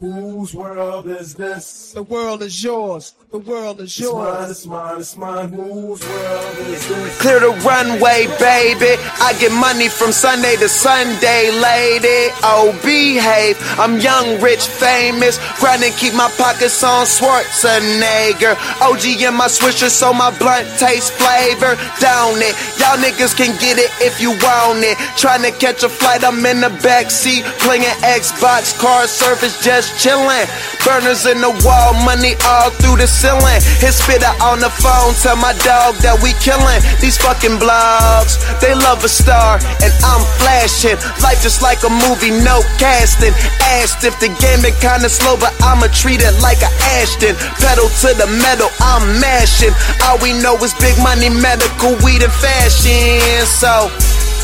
Whose world is this? The world is yours. The world is yours. It's yours. mine, it's mine, it's mine. Whose world is this? Clear the runway, baby. I get money from Sunday to Sunday, lady. Oh, behave. I'm young, rich, famous. Grind and keep my pockets on Schwarzenegger. OG in my swisher, so my blunt tastes flavor. Down it. Y'all niggas can get it if you want it. Trying to catch a flight, I'm in the backseat. Playing Xbox, car service, just chillin'. Burners in the wall, money all through the ceiling. Hit spitter on the phone, tell my dog that we killin'. These fucking blogs, they love a star, and I'm flashing. Life just like a movie, no casting. Asked if the game been kinda slow, but I'ma treat it like a Ashton. Pedal to the metal, I'm mashing. All we know is big money, medical, weed, and fashion. So,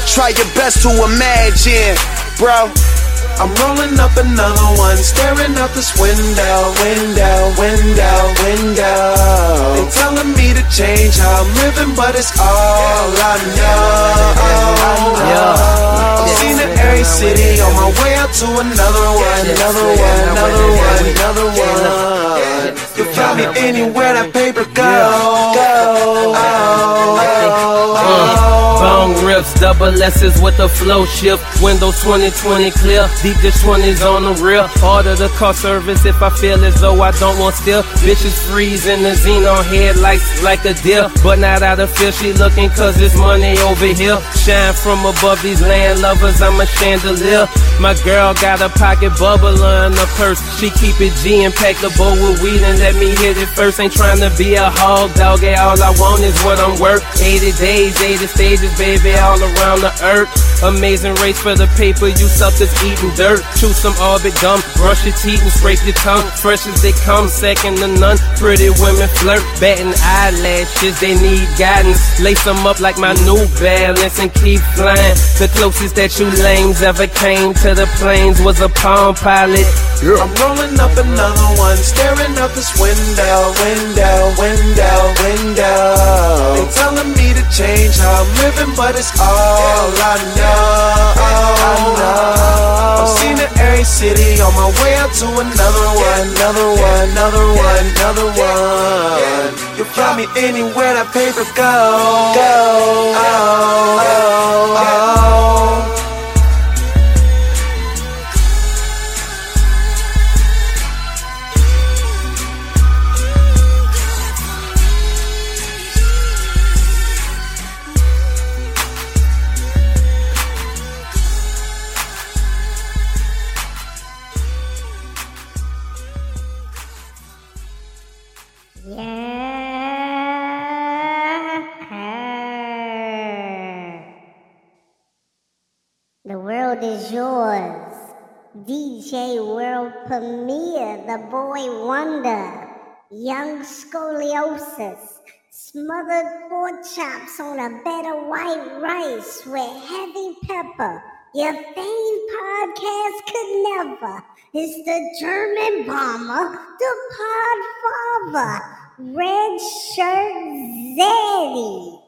try your best to imagine, bro. I'm rolling up another one, staring out this window, window, window, window. They telling me to change how I'm living, but it's all I know. I've seen it every city on my way out to another one, another one, another one, another one. You find me anywhere that paper goes. go. Bone rips, double S's with the flow shift. Windows 2020 clear, deep one is on the real. Order the car service if I feel as though I don't want still. Bitches freezing the xenon headlights like a deal. But not out of fear, she looking cause it's money over here. Shine from above these land lovers, I'm a chandelier. My girl got a pocket bubbler in her purse. She keep it G and pack the with weed and let me hit it first. Ain't trying to be a hog dog, all I want is what I'm worth. 80 days, 80 stages, baby, all around the earth. Amazing race for the paper, you suckers eating dirt. Chew some orbit gum, brush your teeth and scrape your tongue. Fresh as they come, second to none. Pretty women flirt, batting eyelashes, they need guidance. Lace them up like my new balance and keep flying. The closest that you lames ever came to the plains was a palm pilot. I'm rolling up another one, staring out this window, window, window, window. They telling me to change how I'm living, but it's all I know. I know. I've seen it every city on my way out to another one, another one, another one, another one. You'll find me anywhere that paper go. Go. Oh, oh, oh. World is yours. DJ World Premiere, The Boy Wonder, Young Scoliosis, Smothered pork chops on a bed of white rice with heavy pepper. Your famed podcast could never. It's the German bomber, the Podfather, Red Shirt Zaddy.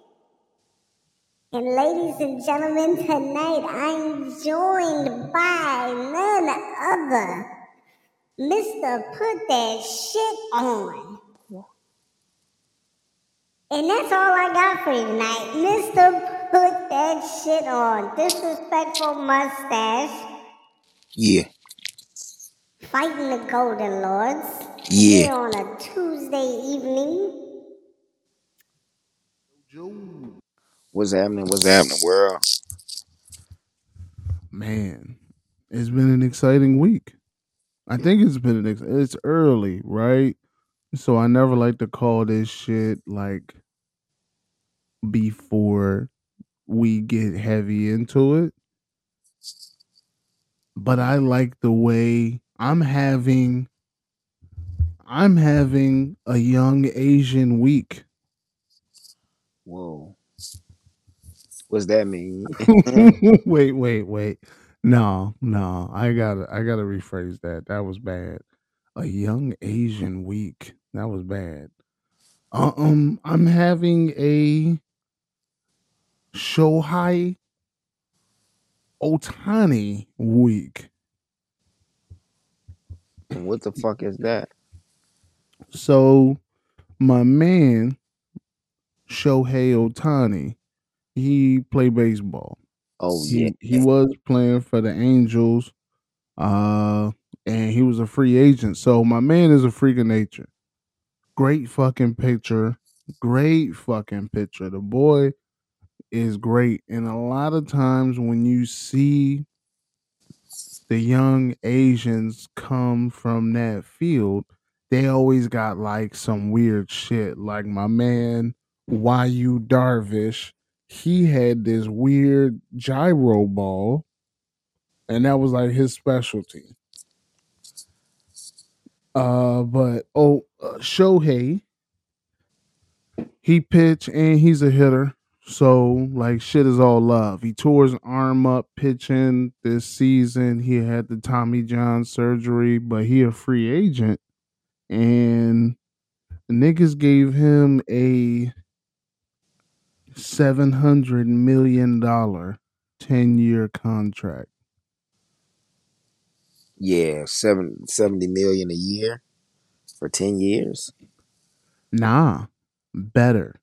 And ladies and gentlemen, tonight I'm joined by none other. Mr. Put That Shit On. And that's all I got for you tonight. Mr. Put That Shit On. Disrespectful mustache. Yeah. Fighting the Golden Lords. Yeah. Here on a Tuesday evening. What's happening? What's happening, world? Man, it's been an exciting week. I think it's been an ex- it's early, right? So I never like to call this shit like before we get heavy into it. But I like the way I'm having I'm having a young Asian week. Whoa. What's that mean? wait, wait, wait. No, no. I gotta I gotta rephrase that. That was bad. A young Asian week. That was bad. Uh, um, I'm having a Shohei Ohtani week. What the fuck is that? So my man Shohei Ohtani, he played baseball. Oh He yeah. he was playing for the Angels, uh, and he was a free agent. So my man is a freak of nature. Great fucking pitcher. Great fucking pitcher. The boy is great. And a lot of times when you see the young Asians come from that field, they always got like some weird shit. Like my man why Yu Darvish, he had this weird gyro ball, and that was like his specialty. Uh, but oh, uh, Shohei, he pitch and he's a hitter. So like shit is all love. He tore his arm up pitching this season. He had the Tommy John surgery, but he a free agent, and niggas gave him a seven hundred million dollar ten year contract. Yeah, seven, 70 million a year for 10 years. Nah, better,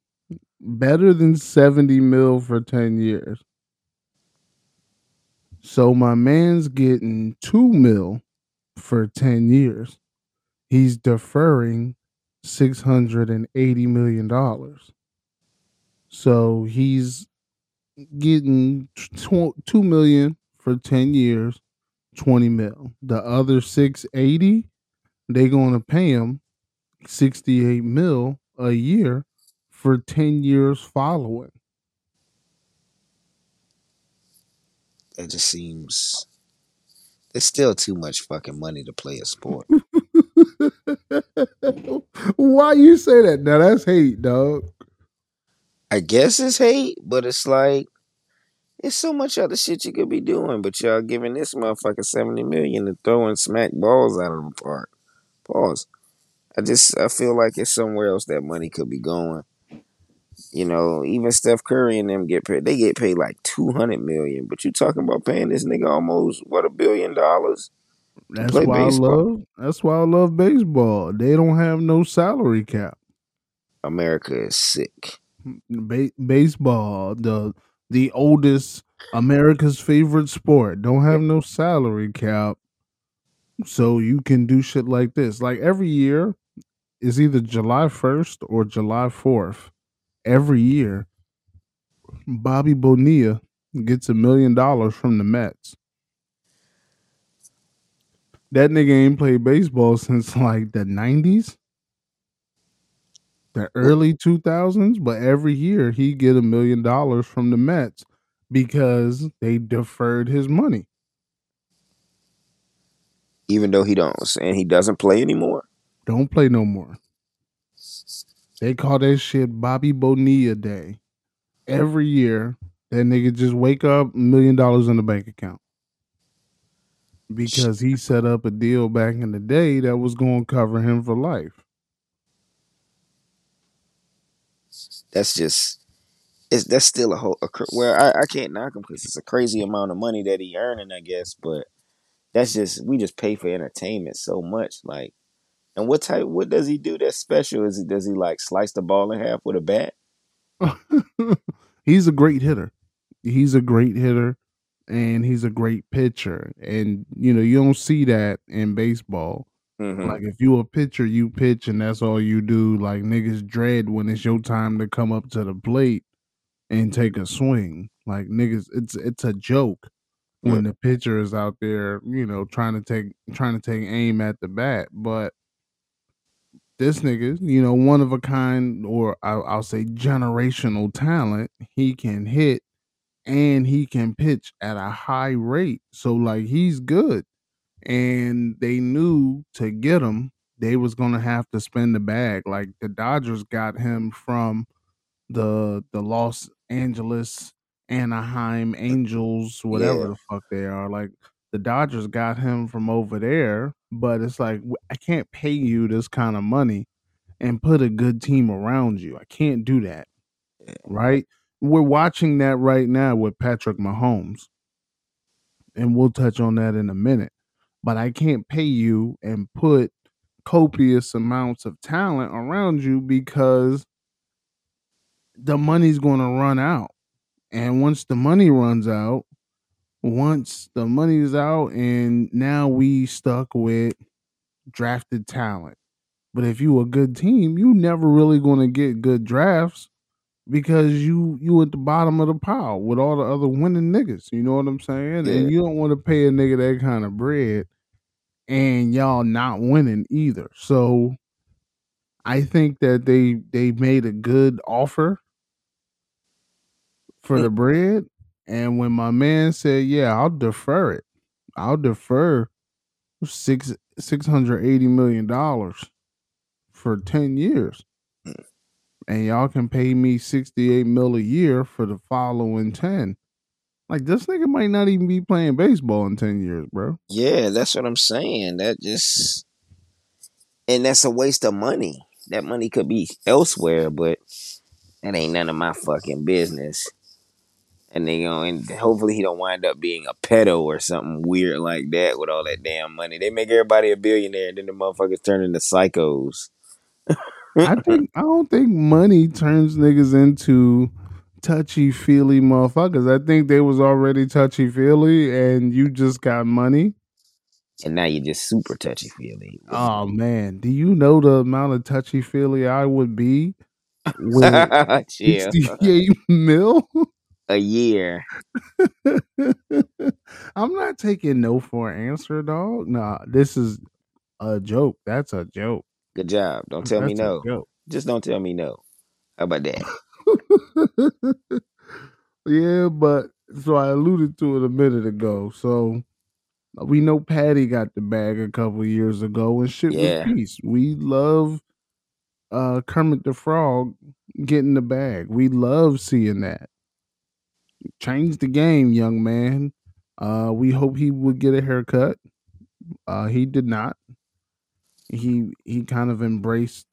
better than seventy mil for ten years. So my man's getting two mil for ten years. He's deferring six hundred and eighty million dollars. So he's getting tw- two million for ten years, twenty mil. The other six eighty, they're gonna pay him sixty eight mil a year for ten years following. That just seems it's still too much fucking money to play a sport. Why you say that? Now that's hate, dog. I guess it's hate, but it's like it's so much other shit you could be doing, but y'all giving this motherfucker seventy million to throwing smack balls out of the park. Pause. I just I feel like it's somewhere else that money could be going. You know, even Steph Curry and them get paid. They get paid like two hundred million, but you talking about paying this nigga almost what a billion dollars? That's why baseball. I love. That's why I love baseball. They don't have no salary cap. America is sick. Ba- baseball, the the oldest America's favorite sport, don't have no salary cap. So you can do shit like this. Like every year is either July 1st or July 4th. Every year, Bobby Bonilla gets a million dollars from the Mets. That nigga ain't played baseball since like the 90s, the early 2000s, but every year he get a million dollars from the Mets because they deferred his money. Even though he don't and he doesn't play anymore. Don't play no more. They call that shit Bobby Bonilla Day. Every year, that nigga just wake up, million dollars in the bank account. Because he set up a deal back in the day that was going to cover him for life. That's just it's that's still a whole a, well I, I can't knock him because it's a crazy amount of money that he earning I guess but that's just we just pay for entertainment so much like and what type what does he do that's special is he does he like slice the ball in half with a bat he's a great hitter. He's a great hitter and he's a great pitcher. And you know, you don't see that in baseball. Mhm. Like if you a pitcher, you pitch and that's all you do. Like niggas dread when it's your time to come up to the plate and take a swing. Like niggas, it's it's a joke when the pitcher is out there, you know, trying to take trying to take aim at the bat. But this nigga, you know, one of a kind, or I'll, I'll say generational talent. He can hit and he can pitch at a high rate. So like he's good. And they knew to get him, they was gonna have to spend the bag. Like the Dodgers got him from the the Los Angeles Anaheim Angels, whatever Yeah. the fuck they are. Like the Dodgers got him from over there, but it's like I can't pay you this kind of money and put a good team around you. I can't do that. Right? We're watching that right now with Patrick Mahomes. And we'll touch on that in a minute. But I can't pay you and put copious amounts of talent around you because the money's going to run out. And once the money runs out, once the money's out and now we stuck with drafted talent. But if you a good team, you never really going to get good drafts because you you at the bottom of the pile with all the other winning niggas. You know what I'm saying? Yeah. And you don't want to pay a nigga that kind of bread and y'all not winning either. So I think that they they made a good offer for uh the bread. And when my man said, "Yeah, I'll defer it. I'll defer six six hundred eighty million dollars for ten years, and y'all can pay me sixty eight mil a year for the following ten. Like this nigga might not even be playing baseball in ten years, bro. Yeah, that's what I'm saying. That just and that's a waste of money. That money could be elsewhere, but that ain't none of my fucking business. And they go and hopefully he don't wind up being a pedo or something weird like that with all that damn money. They make everybody a billionaire, and then the motherfuckers turn into psychos. I think I don't think money turns niggas into touchy feely motherfuckers. I think they was already touchy feely, and you just got money. and now you're just super touchy feely. Oh man, do you know the amount of touchy feely I would be with 68 mil? A year. I'm not taking no for an answer, dog. Nah, this is a joke. That's a joke. Good job. Don't tell me That's a no. Just don't tell me no. How about that? yeah, but so I alluded to it a minute ago. So we know Patty got the bag a couple years ago, and shit Yeah. was peace. We love uh Kermit the Frog getting the bag. We love seeing that. Change the game, young man. Uh, we hope he would get a haircut. Uh, he did not. He he kind of embraced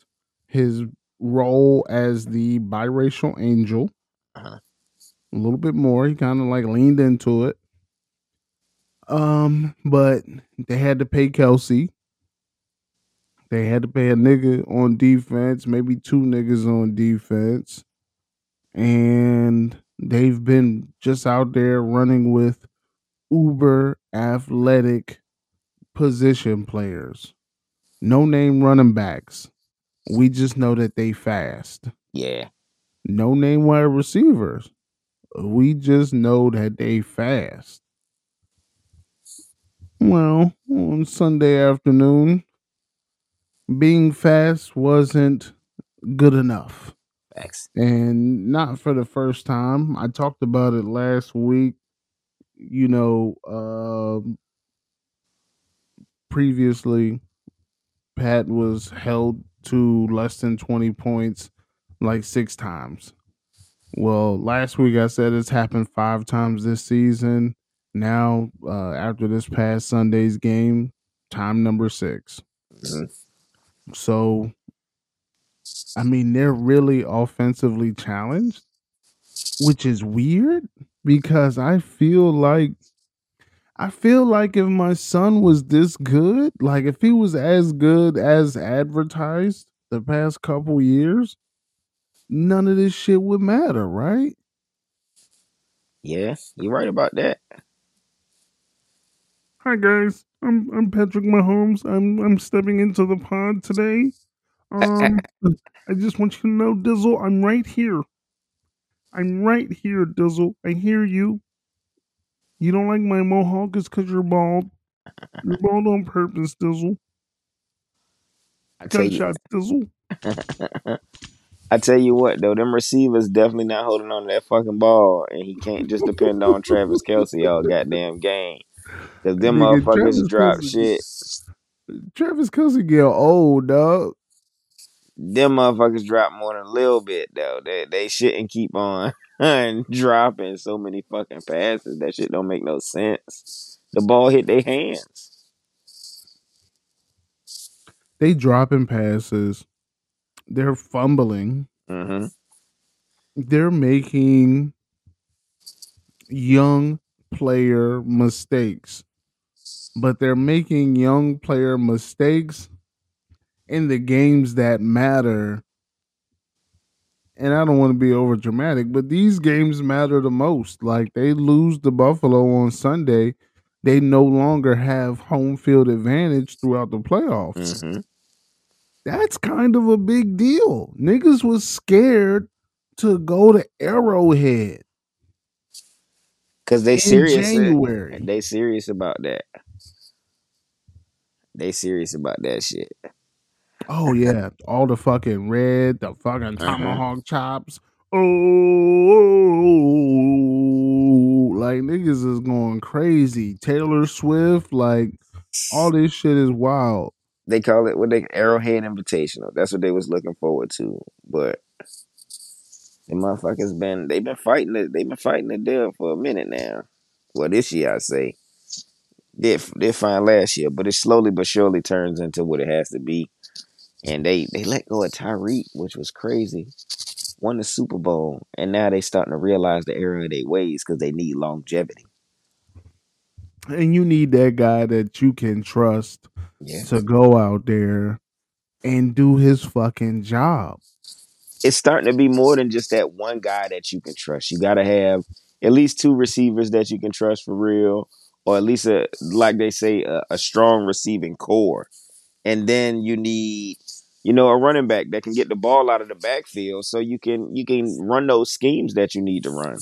his role as the biracial angel Uh-huh. a little bit more. He kind of like leaned into it. Um, but they had to pay Kelce. They had to pay a nigga on defense, maybe two niggas on defense. And they've been just out there running with uber athletic position players. No name running backs. We just know that they fast. Yeah. No name wide receivers. We just know that they fast. Well, on Sunday afternoon, being fast wasn't good enough. Thanks. And not for the first time. I talked about it last week. You know, um, previously, Pat was held to less than 20 points like six times. Well, last week I said it's happened five times this season. Now, uh, after this past Sunday's game, time number six. Mhm. So, I mean, they're really offensively challenged, which is weird because I feel like I feel like if my son was this good, like if he was as good as advertised the past couple years, none of this shit would matter, right? Yes, you're right about that. Hi guys, I'm I'm Patrick Mahomes. I'm I'm stepping into the pod today. Um, I just want you to know, Dizzle, I'm right here. I'm right here, Dizzle. I hear you. You don't like my mohawk is because you're bald. You're bald on purpose, Dizzle. I tell you, Gunshot, Dizzle. I tell you what though, them receivers definitely not holding on to that fucking ball, and he can't just depend on Travis Kelce all goddamn game. Cause them Nigga, motherfuckers Travis drop Kelce- shit. Travis Kelce get old, dog. Them motherfuckers drop more than a little bit though. They they shouldn't keep on dropping so many fucking passes. That shit don't make no sense. The ball hit their hands. They dropping passes. They're fumbling. hmm they're making young player mistakes but they're making young player mistakes in the games that matter. And I don't want to be over dramatic, but these games matter the most. Like they lose the Buffalo on Sunday, they no longer have home field advantage throughout the playoffs. hmm That's kind of a big deal. Niggas was scared to go to Arrowhead Cause they serious. January. They serious about that. They serious about that shit. Oh yeah, all the fucking red, the fucking Uh-huh. tomahawk chops. Oh, like niggas is going crazy. Taylor Swift, like all this shit is wild. They call it what they Arrowhead Invitational. That's what they was looking forward to. But the motherfuckers been they've been fighting it. They've been fighting the deal for a minute now. Well, this year I say did did fine last year, but it slowly but surely turns into what it has to be. And they they let go of Tyreek, which was crazy. Won the Super Bowl, and now they starting to realize the error of their ways because they need longevity. And you need that guy that you can trust Yeah. to go out there and do his fucking job. it's starting to be more than just that one guy that you can trust. You got to have at least two receivers that you can trust for real, or at least a like they say a, a strong receiving core. And then you need, you know, a running back that can get the ball out of the backfield, so you can you can run those schemes that you need to run.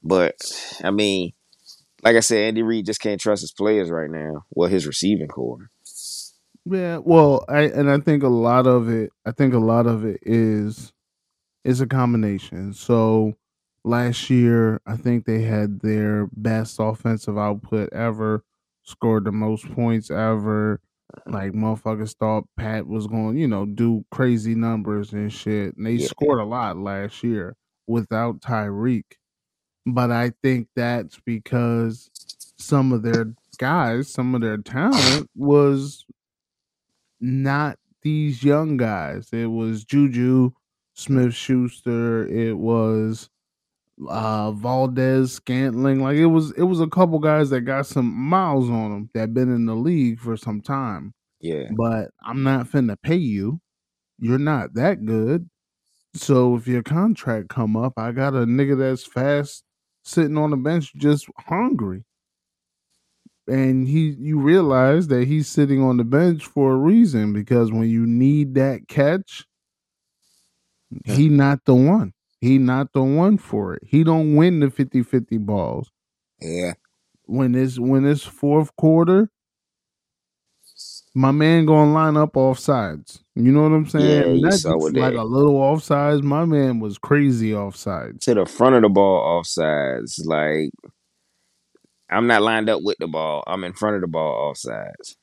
But I mean, like I said, Andy Reid just can't trust his players right now. Well, his receiving core. Yeah, well, I and I think a lot of it, I think a lot of it is is a combination. So last year, I think they had their best offensive output ever, scored the most points ever. Like motherfuckers thought Pat was going, you know, do crazy numbers and shit. And they Yeah. scored a lot last year without Tyreek. But I think that's because some of their guys, some of their talent was not these young guys. It was Juju Smith Schuster. It was uh Valdes-Scantling. Like it was it was a couple guys that got some miles on them that been in the league for some time. Yeah, But I'm not finna pay you. You're not that good. So if your contract come up, I got a nigga that's fast sitting on the bench just hungry. And he you realize that he's sitting on the bench for a reason because when you need that catch, he not the one. He not the one for it. He don't win the 50-50 balls. yeah. When it's when it's fourth quarter, my man gonna line up off sides. You know what I'm saying? Yeah, just like they- a little offsides. My man was crazy offsides. to the front of the ball offsides. Like I'm not lined up with the ball. I'm in front of the ball offsides.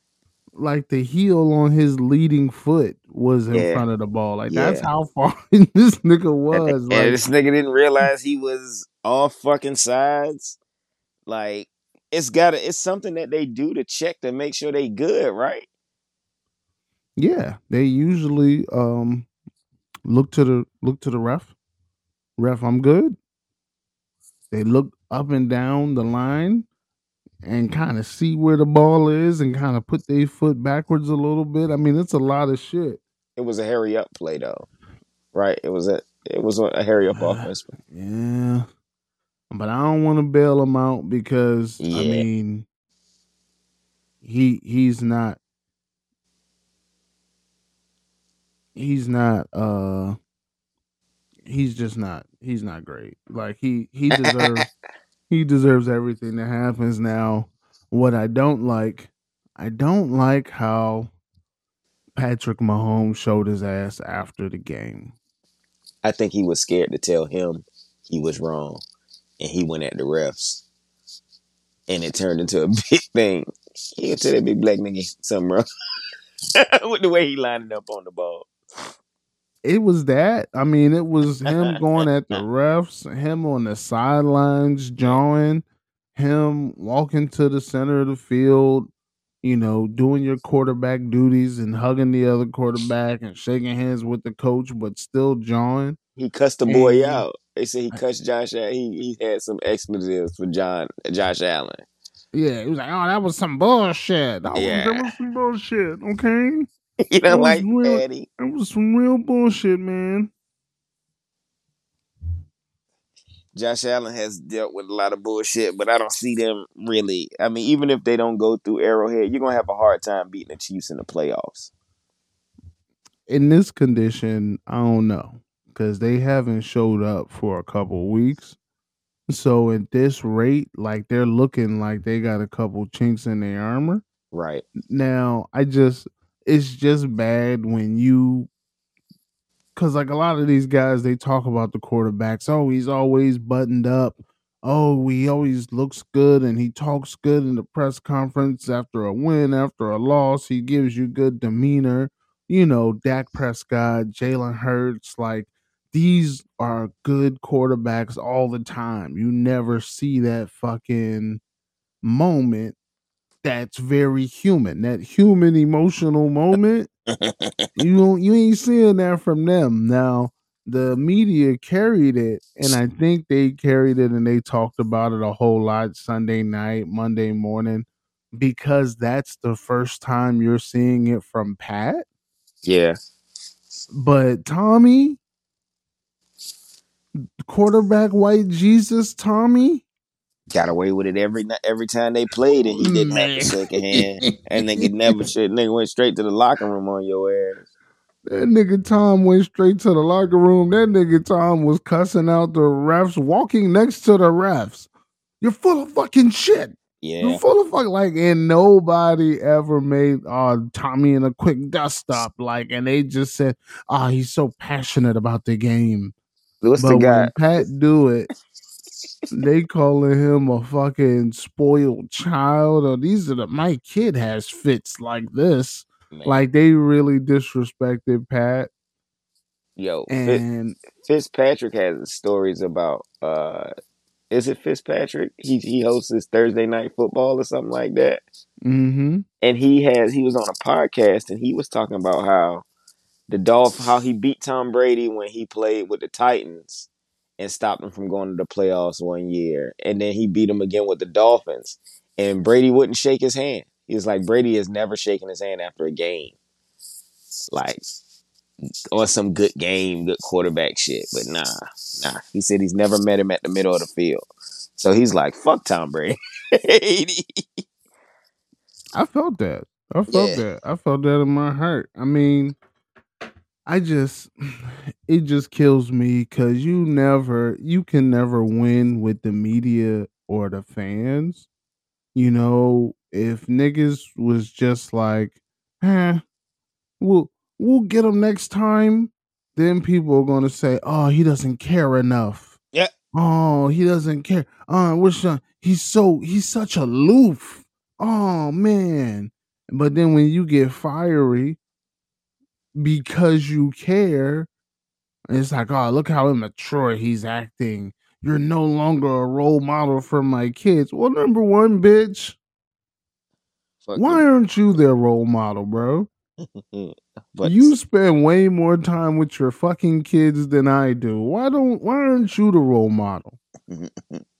Like the heel on his leading foot was in Yeah. front of the ball. Like that's how far this nigga And, was. and Like, this nigga didn't realize he was off fucking sides. Like it's gotta it's something that they do to check to make sure they good, right? yeah, they usually um look to the look to the ref. Ref, I'm good. They look up and down the line and kind of see where the ball is and kind of put their foot backwards a little bit. I mean, it's a lot of shit. It was a hurry up play though. Right? It was a it was a hurry up offense. Yeah. But I don't want to bail him out because I mean he he's not he's not uh he's just not he's not great. Like he he deserves he deserves everything that happens now. What I don't like, I don't like how Patrick Mahomes showed his ass after the game. I think he was scared to tell him he was wrong. And he went at the refs. And it turned into a big thing. He tell that big black nigga something wrong. With the way he lined up on the ball. It was that. I mean, it was him going at the refs, him on the sidelines, jawing, him walking to the center of the field, you know, doing your quarterback duties and hugging the other quarterback and shaking hands with the coach, but still jawing. He cussed the boy And- out. They said he cussed Josh out. He he had some expletives for John Josh Allen. Yeah, he was like, "Oh, that was some bullshit. That, Yeah. was, that was some bullshit." Okay, you was like real- Patty. that was some real bullshit, man. Josh Allen has dealt with a lot of bullshit, but I don't see them really. I mean, even if they don't go through Arrowhead, you're gonna have a hard time beating the Chiefs in the playoffs. In this condition, I don't know because they haven't showed up for a couple weeks. So at this rate, like they're looking like they got a couple chinks in their armor. Right. Now, I just it's just bad when you cuz like a lot of these guys they talk about the quarterbacks, oh, he's always buttoned up. Oh, he always looks good and he talks good in the press conference after a win, after a loss, he gives you good demeanor. You know, Dak Prescott, Jalen Hurts, like these are good quarterbacks all the time. You never see that fucking moment that's very human. That human emotional moment. you don't you ain't seeing that from them. Now the media carried it, and I think they carried it and they talked about it a whole lot Sunday night, Monday morning, because that's the first time you're seeing it from Pat. Yeah. But Tommy, quarterback white Jesus Tommy, Got away with it every every time they played, and he didn't have Man. to shake a hand. and nigga never shit. Nigga went straight to the locker room on your ass. That nigga Tom went straight to the locker room. That nigga Tom was cussing out the refs, walking next to the refs. You're full of fucking shit. Yeah. You're Yeah. full of fuck like, and nobody ever made uh Tommy in a quick dust up like, and they just said, "Ah, he's so passionate about the game." What's but the guy? when Pat do it, they calling him a fucking spoiled child. Or these are the my kid has fits like this. Man. Like they really disrespected Pat. Yo, Fitz, And Fitzpatrick has stories about. uh Is it Fitzpatrick? He he hosts his Thursday night football or something like that. mm-hmm. and he has he was on a podcast and he was talking about how the Dolph how he beat Tom Brady when he played with the Titans and stopped him from going to the playoffs one year, and then he beat him again with the Dolphins, and Brady wouldn't shake his hand. He was like Brady has never shaken his hand after a game, like or some good game, good quarterback shit. But nah, nah. He said he's never met him at the middle of the field. So he's like, fuck Tom Brady. I felt that. I felt Yeah. that. I felt that in my heart. I mean, I just it just kills me because you never you can never win with the media or the fans. You know, if niggas was just like, eh, we'll we'll get them next time, then people are gonna say, Oh, he doesn't care enough. Yeah. Oh, he doesn't care. Oh, wish uh, he's so he's such aloof. Oh man. But then when you get fiery because you care, it's like, oh, look how immature he's acting. You're no longer a role model for my kids. Well, number one, bitch, Fuck why aren't you their role model, bro? but you spend way more time with your fucking kids than I do. Why don't why aren't you the role model?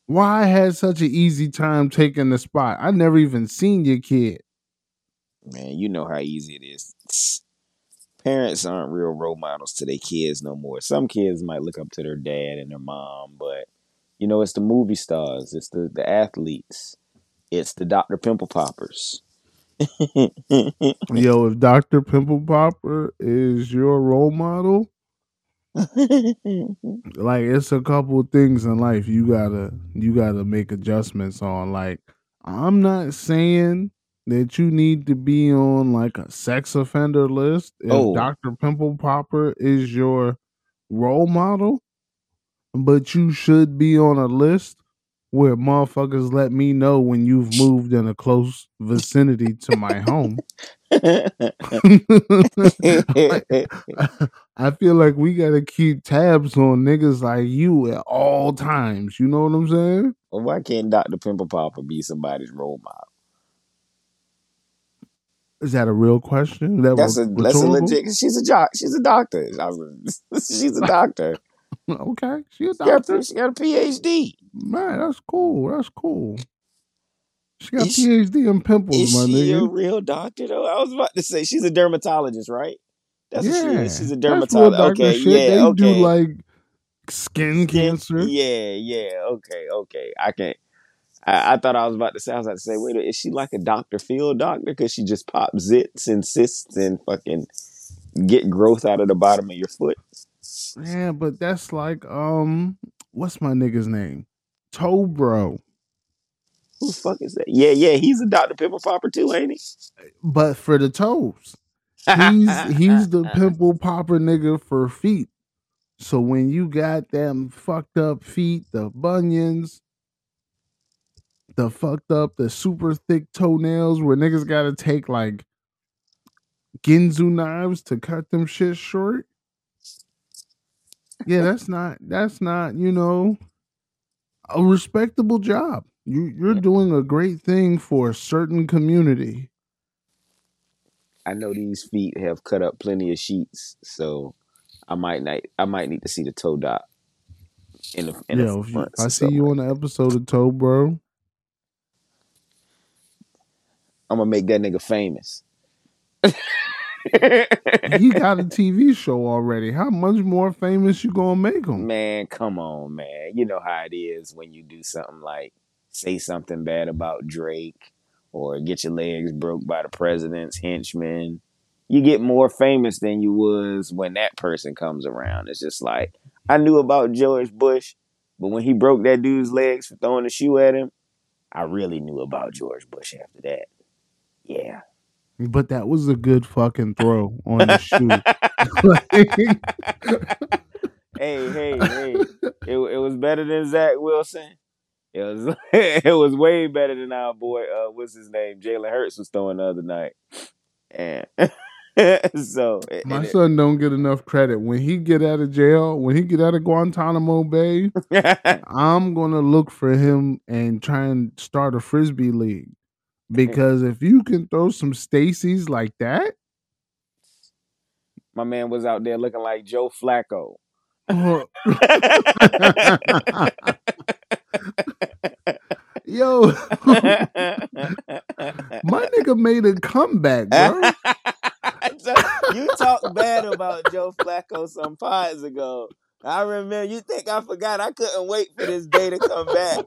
Why I had such an easy time taking the spot? I never even seen your kid. man, you know how easy it is. Parents aren't real role models to their kids no more. Some kids might look up to their dad and their mom, but you know, it's the movie stars, it's the, the athletes, it's the Dr. Pimple Poppers. Yo, if Dr. Pimple Popper is your role model, like it's a couple things in life you gotta you gotta make adjustments on. Like, I'm not saying that you need to be on like a sex offender list. If Oh. Dr. Pimple Popper is your role model, but you should be on a list where motherfuckers let me know when you've moved in a close vicinity to my home. I feel like we gotta keep tabs on niggas like you at all times. You know what I'm saying? well, why can't Dr. Pimple Popper be somebody's role model? Is that a real question? That That's a that's a legit. She's a jock. She's a doctor. She's a doctor. Okay, she's a doctor. she got a PhD. Man, that's cool. That's cool. She got Is she- PhD in pimples, Is my she a real doctor though? I was about to say she's a dermatologist, right? That's yeah, what she is. She's a dermatologist. Okay, shit. yeah, they okay. do like skin Skin- cancer. Yeah, yeah. Okay, okay. I can. I, I thought I was about to say. I was about to say, wait, is she like a Doctor Field doctor? Because she just pop zits and cysts and fucking get growth out of the bottom of your foot. Yeah, but that's like um, what's my nigga's name? Toe bro. Who the fuck is that? Yeah, yeah. He's a Doctor Pimple Popper too, ain't he? But for the toes. He's he's the pimple popper nigga for feet. So when you got them fucked up feet, the bunions, the fucked up, the super thick toenails where niggas gotta take like Ginsu knives to cut them shit short. Yeah, that's not that's not, you know, a respectable job. You you're doing a great thing for a certain community. I know these feet have cut up plenty of sheets, so I might not. I might need to see the toe dot in the in the front. I see you on the episode of Toe Bro. I'm gonna make that nigga famous. He got a TV show already. How much more famous you gonna make him? Man, come on, man. You know how it is when you do something like say something bad about Drake or get your legs broke by the president's henchmen. You get more famous than you was when that person comes around. It's just like I knew about George Bush, but when he broke that dude's legs for throwing a shoe at him, I really knew about George Bush after that. Yeah. But that was a good fucking throw on the shoe. hey, hey, hey. It, it was better than Zach Wilson. It was it was way better than our boy, uh, what's his name? Jalen Hurts was throwing the other night. And so it- My it- son don't get enough credit. When he get out of jail, when he get out of Guantanamo Bay, I'm gonna look for him and try and start a frisbee league. Because if you can throw some Stacy's like that, my man was out there looking like Joe Flacco. yo, my nigga made a comeback, bro. you talked bad about Joe Flacco some pods ago. I remember. You think I forgot? I couldn't wait for this day to come back.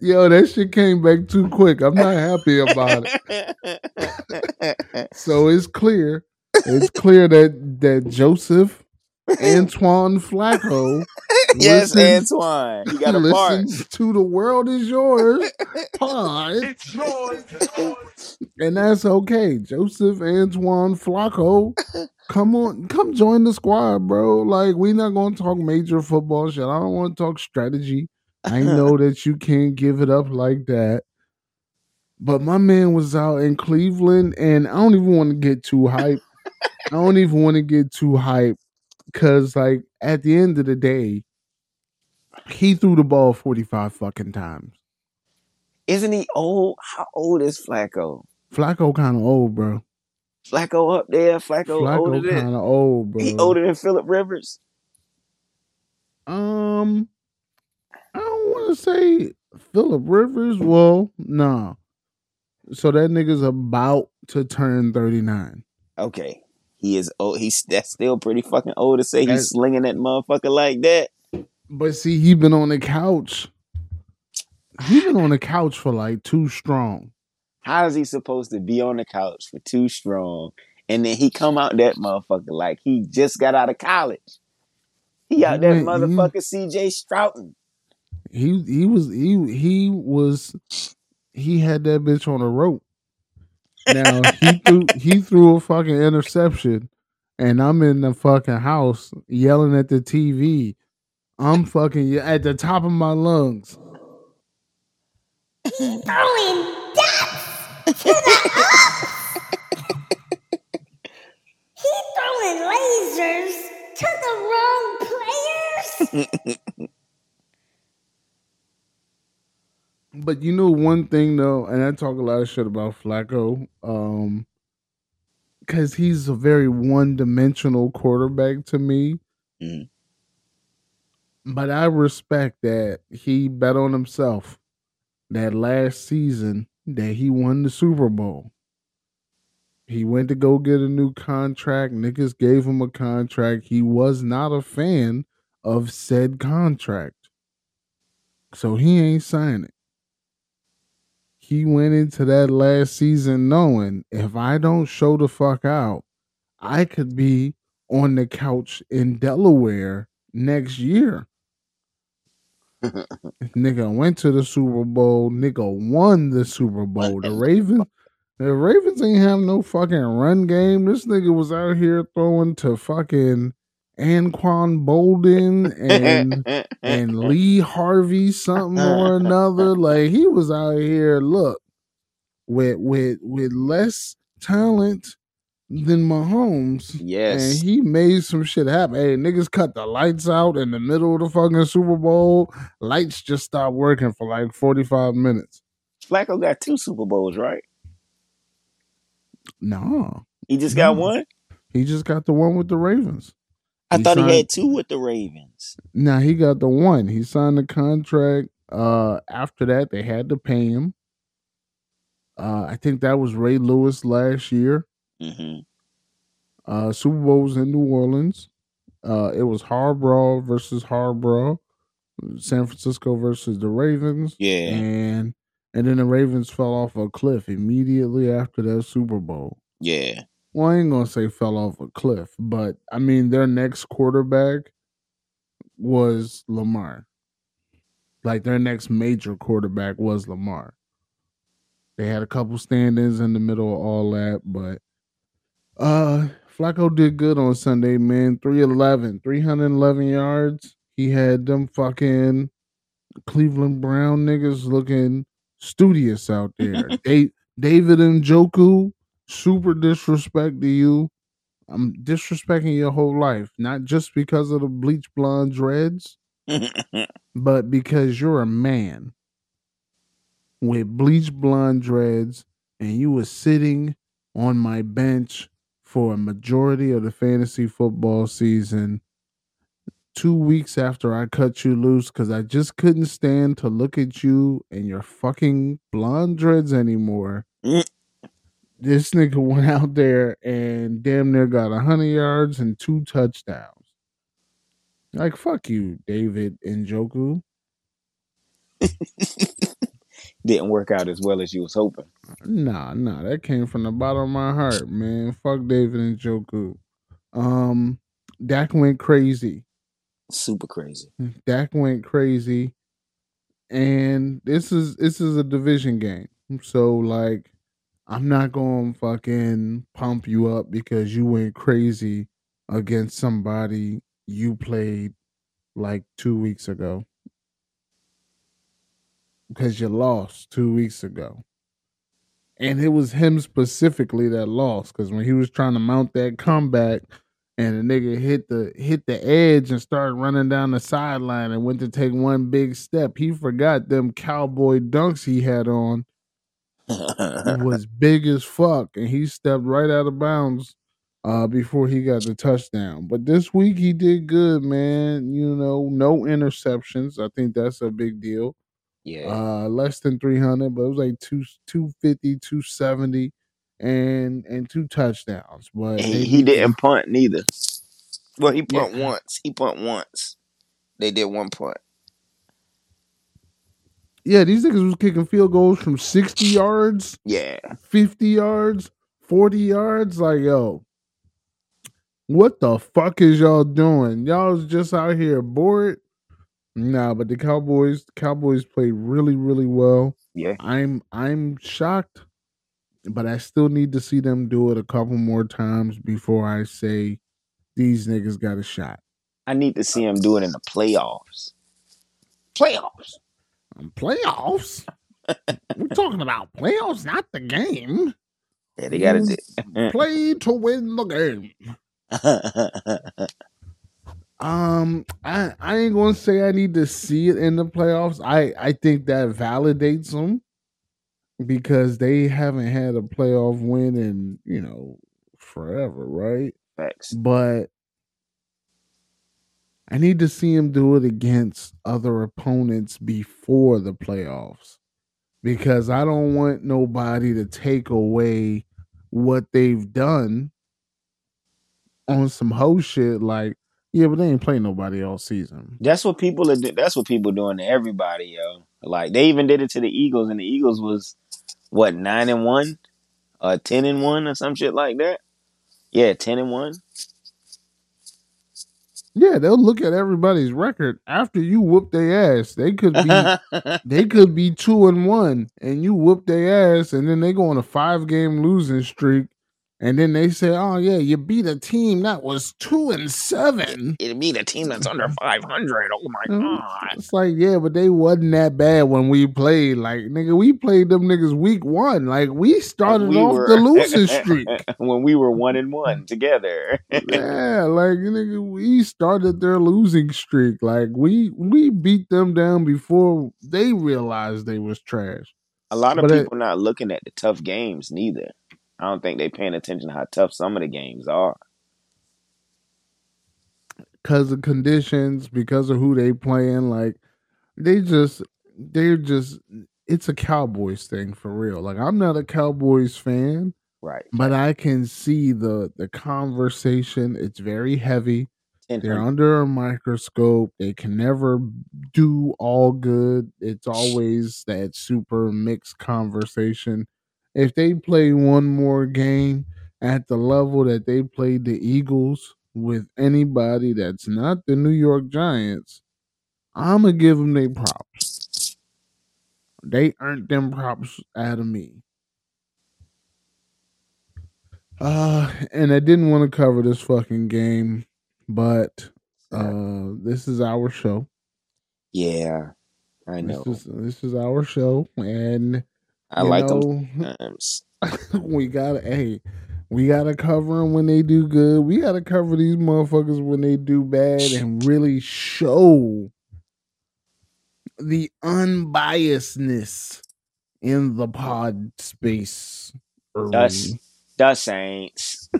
Yo, that shit came back too quick. I'm not happy about it. So it's clear, it's clear that that Joseph Antoine Flacco yes, listens- Antoine. You got a part. to the world is yours pod, It's yours. and that's okay. Joseph Antoine Flacco, come on, come join the squad, bro. Like we're not gonna talk major football shit. I don't want to talk strategy. I know that you can't give it up like that. But my man was out in Cleveland, and I don't even want to get too hype. I don't even want to get too hype because, like, at the end of the day, he threw the ball 45 fucking times. Isn't he old? How old is Flacco? Flacco kind of old, bro. Flacco up there. Flacco, older Flacco than kind of old, bro. he older than Philip Rivers. Um, I don't want to say Philip Rivers. Well, nah. So that nigga's about to turn 39. Okay, he is old. He's that's still pretty fucking old to say That- he's slinging that motherfucker like that. But see, he been on the couch. He been on the couch for like too strong. How is he supposed to be on the couch for too strong, and then he come out that motherfucker like he just got out of college? He out that He went- he- motherfucker, C.J. Stroughton. He he was he he was he had that bitch on a rope. Now he threw he threw a fucking interception, and I'm in the fucking house yelling at the TV. I'm fucking ye- at the top of my lungs. Throwing dots to the ups. he throwing lasers to the wrong players. But you know one thing though, and I talk a lot of shit about Flacco, um, because he's a very one-dimensional quarterback to me. Mhm. But I respect that he bet on himself. that last season that he won the Super Bowl. He went to go get a new contract. Niggas gave him a contract. He was not a fan of said contract. So he ain't signing. He went into that last season knowing if I don't show the fuck out, I could be on the couch in Delaware next year. nigga went to the Super Bowl. Nigga won the Super Bowl. The Ravens, the Ravens ain't have no fucking run game. This nigga was out here throwing to fucking Anquan Boldin and and Lee Harvey something or another. Like he was out here, look, with with with less talent than Mahomes. Yes. And he made some shit happen. Hey, niggas cut the lights out in the middle of the fucking Super Bowl. Lights just stopped working for like 45 minutes. Flacco got two Super Bowls, right? No. He just got No. one. He just got the one with the Ravens. I He thought signed- he had two with the Ravens. Now he got the one. He signed the contract. Uh after that, they had to pay him. Uh I think that was Ray Lewis last year. hmm Uh Super Bowl was in New Orleans. Uh it was Harbaugh versus Harbaugh. San Francisco versus the Ravens. Yeah. And and then the Ravens fell off a cliff immediately after that Super Bowl. Yeah. Well, I ain't gonna say fell off a cliff, but I mean their next quarterback was Lamar. Like their next major quarterback was Lamar. They had a couple stand-ins in the middle of all that, but uh Flacco did good on Sunday, man. 311, 311 yards. He had them fucking Cleveland Brown niggas looking studious out there. they David Njoku, super disrespect to you. I'm disrespecting your whole life, not just because of the bleach blonde dreads, but because you're a man with bleach blonde dreads and you were sitting on my bench for a majority of the fantasy football season two weeks after I cut you loose because I just couldn't stand to look at you and your fucking blonde dreads anymore. Mm. This nigga went out there and damn near got 100 yards and two touchdowns. Like, fuck you, David Njoku. Didn't work out as well as you was hoping. Nah, nah, that came from the bottom of my heart, man. Fuck David Njoku. Um, Dak went crazy. Super crazy. Dak went crazy, and this is this is a division game. So like, I'm not going to fucking pump you up because you went crazy against somebody you played like two weeks ago because you lost two weeks ago. And it was him specifically that lost because when he was trying to mount that comeback and the nigga hit the hit the edge and started running down the sideline and went to take one big step, he forgot them cowboy dunks he had on was big as fuck, and he stepped right out of bounds uh, before he got the touchdown. But this week he did good, man. You know, no interceptions. I think that's a big deal. yeah. Uh, less than 300, but it was like two, 250, 270 and and two touchdowns. But he, he didn't punt neither. Well, he Yeah. punt once. He punt once. They did one punt. Yeah, these niggas was kicking field goals from 60 yards, Yeah. 50 yards, 40 yards. Like, yo, what the fuck is y'all doing? Y'all was just out here bored. Nah, but the Cowboys, Cowboys played really, really well. Yeah. I'm I'm shocked, but I still need to see them do it a couple more times before I say these niggas got a shot. I need to see them do it in the playoffs. Playoffs. Playoffs? We're talking about playoffs, not the game. Yeah, they got to do. Play to win the game. Um, I I ain't gonna say I need to see it in the playoffs. I I think that validates them because they haven't had a playoff win in you know forever, right? Facts. But I need to see him do it against other opponents before the playoffs. because I don't want nobody to take away what they've done on some whole shit. Like, yeah, but they ain't playing nobody all season. That's what people are. do- That's what people doing to everybody, yo. Like they even did it to the Eagles, and the Eagles was what nine and one, uh, ten and one, or some shit like that. Yeah, ten and one. Yeah, they'll look at everybody's record after you whoop their ass. They could be they could be two and one, and you whoop their ass, and then they go on a five game losing streak, and then they say, "Oh yeah, you beat a team that was two and seven. It'd be the team that's under five hundred. Oh my Mhm. god! It's like, yeah, but they wasn't that bad when we played. Like, nigga, we played them niggas week one. Like, we started We off were- the losing streak. when we were one and one together. yeah, like nigga, we started their losing streak. Like, we we beat them down before they realized they was trash. A lot of But it- people not looking at the tough games neither. I don't think they're paying attention to how tough some of the games are. because of conditions, because of who they playing. Like they just they're just it's a Cowboys thing for real. Like I'm not a Cowboys fan, Right. but I can see the the conversation. It's very heavy. And They're under a microscope. They can never do all good. It's always that super mixed conversation. If they play one more game at the level that they played the Eagles with anybody that's not the New York Giants, I'm going to give them their props. They earned them props out of me. Uh, and I didn't want to cover this fucking game, but uh, this is our show. yeah, I know. This is this is our show, and I you like them know, sometimes. we gotta hey, we gotta cover them when they do good. We gotta cover these motherfuckers when they do bad, and really show the unbiasedness in the pod space. Arena. The Saints.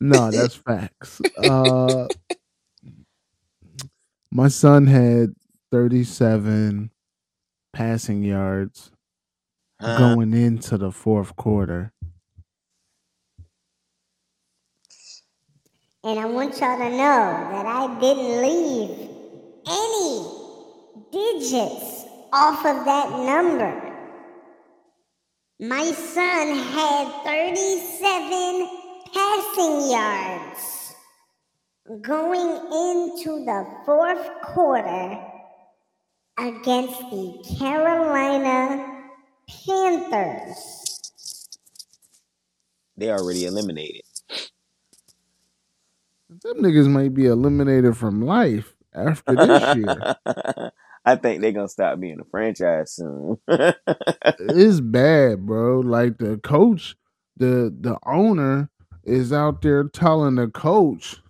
No, that's facts. Uh, my son had 37 passing yards Huh? going into the fourth quarter. And I want y'all to know that I didn't leave any digits off of that number. My son had 37 passing yards going into the fourth quarter against the Carolina Panthers. They already eliminated. Them niggas might be eliminated from life after this year. I think they're gonna stop being a franchise soon. it's bad, bro. Like the coach, the the owner is out there telling the coach,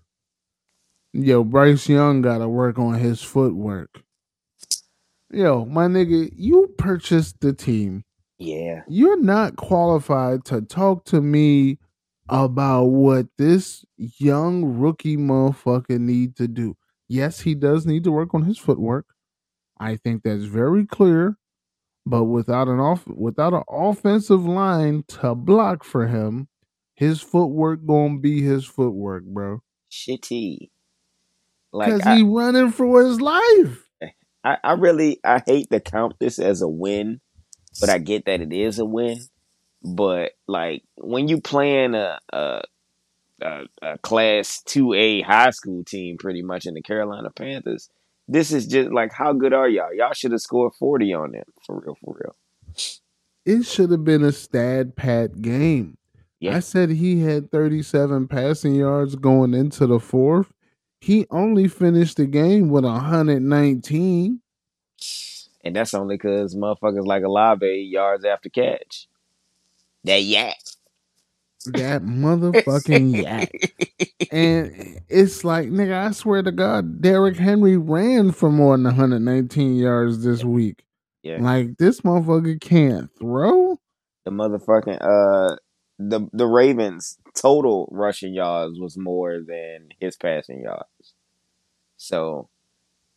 "Yo, Bryce Young got to work on his footwork." Yo, my nigga, you purchased the team. yeah, You're not qualified to talk to me about what this young rookie motherfucker need to do. Yes, he does need to work on his footwork. I think that's very clear. But without an off without an offensive line to block for him, his footwork gonna be his footwork, bro. shitty. Because I, he running for his life. I, I really I hate to count this as a win, but I get that it is a win. But like when you playing a a, a, a class two A high school team, pretty much in the Carolina Panthers, this is just like how good are y'all? Y'all should have scored forty on them for real, for real. It should have been a stat pat game. Yeah. I said he had 37 passing yards going into the fourth. He only finished the game with 119. And that's only because motherfuckers like Olave yards after catch. That yak. That motherfucking yak. And it's like, nigga, I swear to God, Derrick Henry ran for more than 119 yards this week. Yeah. Like, this motherfucker can't throw. the motherfucking uh the the Ravens total rushing yards was more than his passing yards. So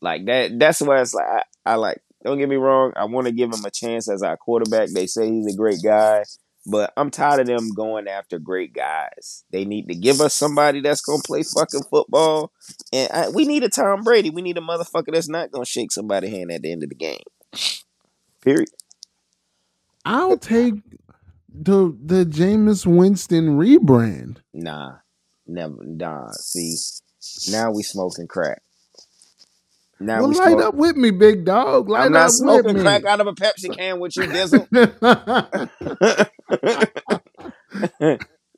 Like that. That's why it's like I, I like. Don't get me wrong. I want to give him a chance as our quarterback. They say he's a great guy, but I'm tired of them going after great guys. They need to give us somebody that's gonna play fucking football, and I, we need a Tom Brady. We need a motherfucker that's not gonna shake somebody's hand at the end of the game. Period. I'll take the the Jameis Winston rebrand. Nah, never. Nah. See, now we smoking crack. Now well, we light up with me, big dog. Light I'm not up smoking with me. crack out of a Pepsi can with you, Dizzle.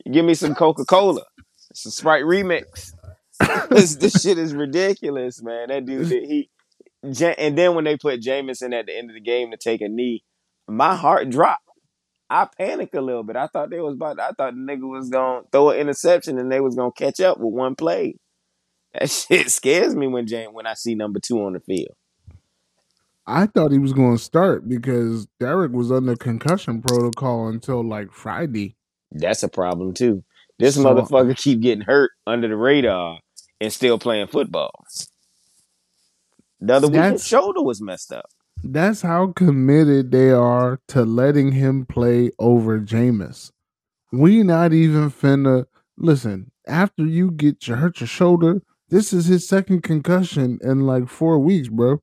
Give me some Coca Cola, some Sprite remix. this, this shit is ridiculous, man. That dude, he, and then when they put Jameson at the end of the game to take a knee, my heart dropped. I panicked a little bit. I thought they was about. I thought the nigga was gonna throw an interception and they was gonna catch up with one play. That shit scares me when Jam- when I see number two on the field. I thought he was going to start because Derek was under concussion protocol until like Friday. That's a problem too. This So- motherfucker keep getting hurt under the radar and still playing football. The other week his shoulder was messed up. That's how committed they are to letting him play over Jameis. We not even finna listen. After you get your hurt your shoulder, this is his second concussion in like four weeks, bro.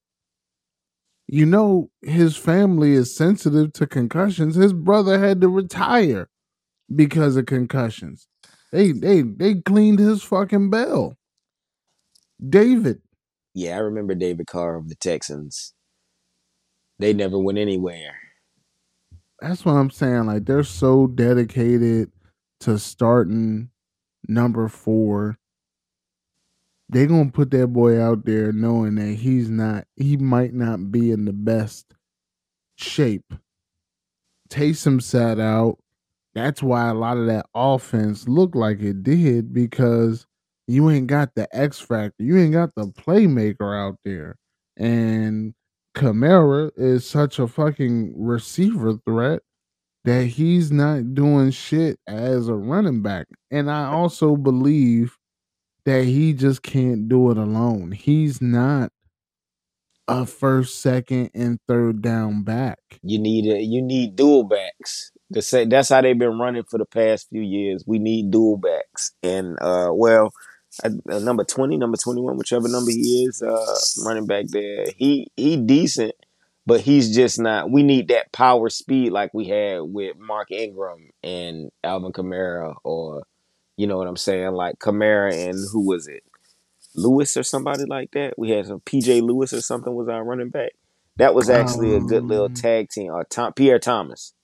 You know his family is sensitive to concussions. His brother had to retire because of concussions. They they they cleaned his fucking bell. David, Yeah, I remember David Carr of the Texans. They never went anywhere. That's what I'm saying. Like they're so dedicated to starting number four. They're gonna put that boy out there knowing that he's not he might not be in the best shape. Taysom sat out. That's why a lot of that offense looked like it did because you ain't got the X factor. You ain't got the playmaker out there. And Kamara is such a fucking receiver threat that he's not doing shit as a running back. And I also believe that he just can't do it alone. He's not a first, second, and third down back. You need a, you need dual backs. The say that's how they've been running for the past few years. We need dual backs, and uh, well, uh, uh, number twenty, number twenty one, whichever number he is, uh, running back there, he he decent, but he's just not. We need that power speed like we had with Mark Ingram and Alvin Kamara, or you know what I'm saying, like Kamara and who was it, Lewis or somebody like that. We had some PJ Lewis or something was our running back. That was actually a good little Um, tag team. Or Tom Pierre Thomas.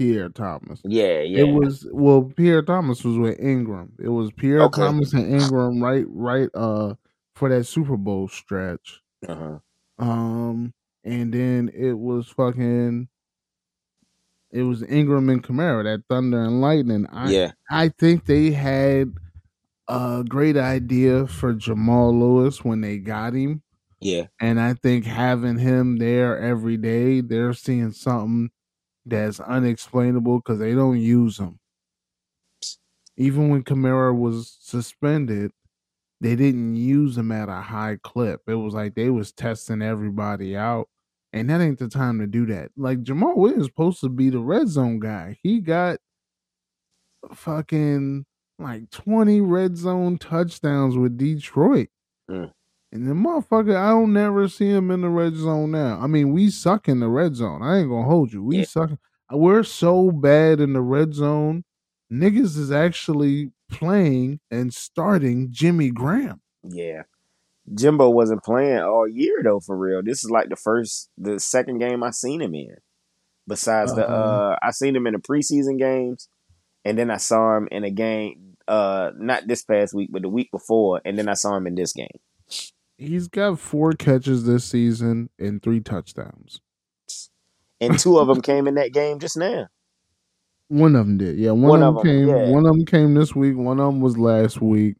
Pierre Thomas. Yeah, yeah. It was well, Pierre Thomas was with Ingram. It was Pierre Okay. Thomas and Ingram right right uh for that Super Bowl stretch. uh-huh. Um and then it was fucking it was Ingram and Kamara, that thunder and lightning. I Yeah. I think they had a great idea for Jamal Lewis when they got him. Yeah. And I think having him there every day, they're seeing something that's unexplainable because they don't use him. Even when Kamara was suspended, they didn't use him at a high clip. It was like they was testing everybody out. And that ain't the time to do that. Like Jamaal Williams supposed to be the red zone guy. He got fucking like 20 red zone touchdowns with Detroit. Mm. And the motherfucker, I don't never see him in the red zone now. I mean, we suck in the red zone. I ain't gonna hold you. We Yeah. suck. We're so bad in the red zone. Niggas is actually playing and starting Jimmy Graham. Yeah. Jimbo wasn't playing all year though, for real. This is like the first the second game I seen him in. Besides the Uh-huh. uh I seen him in the preseason games and then I saw him in a game uh not this past week, but the week before, and then I saw him in this game. He's got four catches this season and three touchdowns. And two of them came in that game just now. One of them did. Yeah, one, One of them them 'em, came. yeah. One of them came this week. One of them was last week.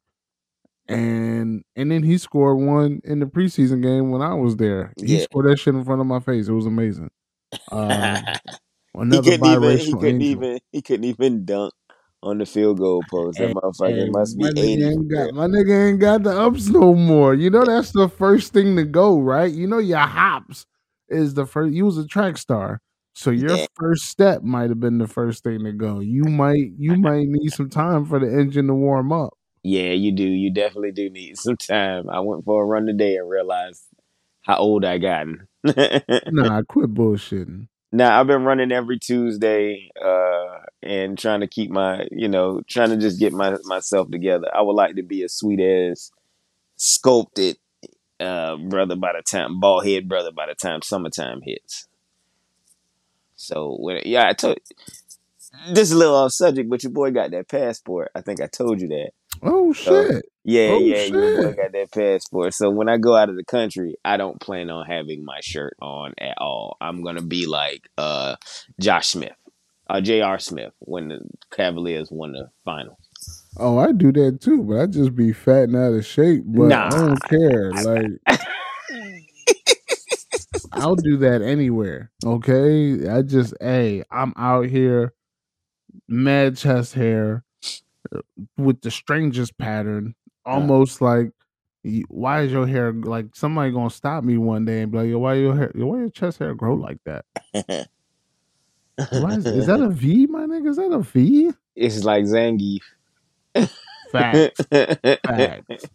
And and then he scored one in the preseason game when I was there. He Yeah. scored that shit in front of my face. It was amazing. Um, he another couldn't even he couldn't even he couldn't even dunk on the field goal post. That motherfucker Hey, must be my nigga eighty. ain't got my nigga ain't got the ups no more. You know that's the first thing to go, right? You know your hops is the first. You was a track star, so your Yeah. first step might have been the first thing to go. You might you might need some time for the engine to warm up. Yeah, you do. You definitely do need some time. I went for a run today and realized how old I gotten. Nah, quit bullshitting. Now I've been running every Tuesday, uh, and trying to keep my, you know, trying to just get my myself together. I would like to be a sweet ass, sculpted, uh, brother by the time bald head brother by the time summertime hits. So when yeah, I told this is a little off subject, but your boy got that passport. I think I told you that. Oh So, shit! Yeah, Oh, yeah, shit. got that passport. So when I go out of the country, I don't plan on having my shirt on at all. I'm gonna be like uh Josh Smith, uh J.R. Smith when the Cavaliers won the final. Oh, I do that too, but I just be fat and out of shape. But I don't care. Like I'll do that anywhere. Okay. I just hey, I'm out here, mad chest hair with the strangest pattern, almost like why is your hair like somebody gonna stop me one day and be like, yo, why your hair why your chest hair grow like that? Why is, is that a V, my nigga? Is that a V? it's like Zangief. Facts. Facts.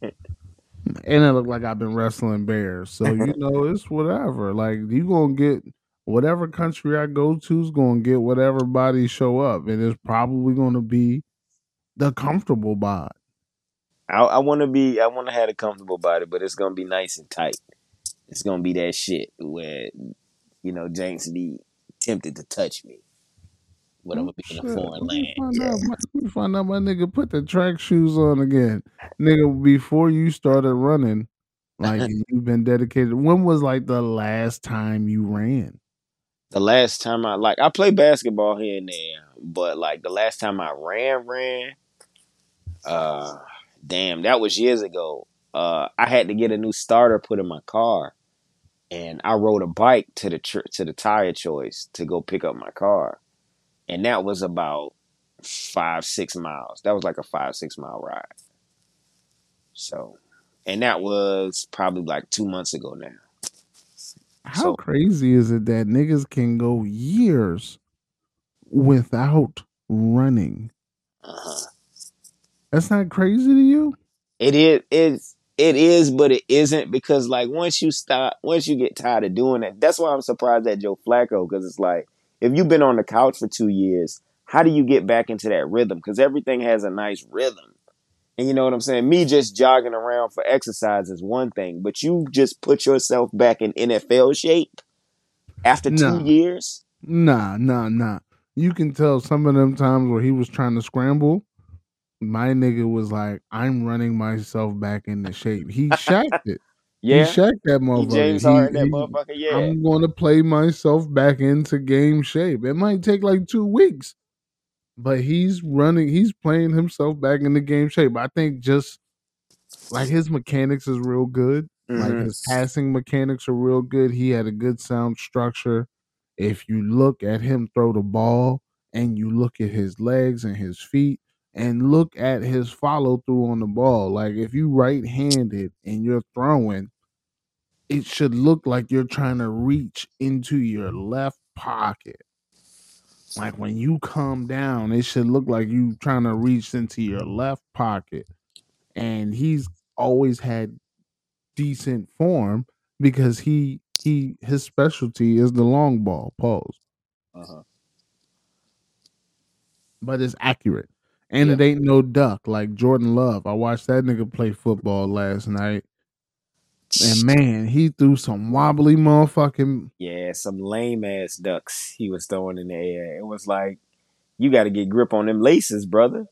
And it looked like I've been wrestling bears. So you know, it's whatever. Like you gonna get whatever country I go to is gonna get whatever body show up. And it's probably gonna be the comfortable bod. I, I want to be. I want to have a comfortable body, but it's gonna be nice and tight. It's gonna be that shit where you know James be tempted to touch me, but I'm gonna be in a foreign land. Find out, my, find out my nigga put the track shoes on again. Nigga, before you started running, like you've been dedicated. When was like the last time you ran? The last time I like I play basketball here and there, but like the last time I ran, ran, uh, damn, that was years ago. Uh, I had to get a new starter put in my car, and I rode a bike to the tr- to the tire choice to go pick up my car, and that was about five six miles. That was like a five six mile ride. So, and that was probably like two months ago now. How So- crazy is it that niggas can go years without running? Uh-huh. That's not crazy to you? It is it's it is, but it isn't because like once you stop, once you get tired of doing it, that's why I'm surprised at Joe Flacco because it's like if you've been on the couch for two years, how do you get back into that rhythm? Because everything has a nice rhythm, and you know what I'm saying. Me just jogging around for exercise is one thing, but you just put yourself back in NFL shape after No. two years. Nah, nah, nah. You can tell some of them times where he was trying to scramble. My nigga was like, I'm running myself back into shape. He shacked it. Yeah, He shacked that motherfucker. he. James Harden, that motherfucker. Yeah, I'm going to play myself back into game shape. It might take like two weeks, but he's running, he's playing himself back into game shape. I think just like his mechanics is real good. Like Mhm. his passing mechanics are real good. He had a good sound structure. If you look at him throw the ball and you look at his legs and his feet and look at his follow through on the ball, like if you right handed and you're throwing, it should look like you're trying to reach into your left pocket. Like when you come down, it should look like you trying to reach into your left pocket. And he's always had decent form because he he his specialty is the long ball pose, Uh-huh. but it's accurate. And it ain't no duck like Jordan Love. I watched that nigga play football last night. And man, he threw some wobbly motherfucking Yeah, some lame ass ducks he was throwing in the air. It was like, you got to get grip on them laces, brother.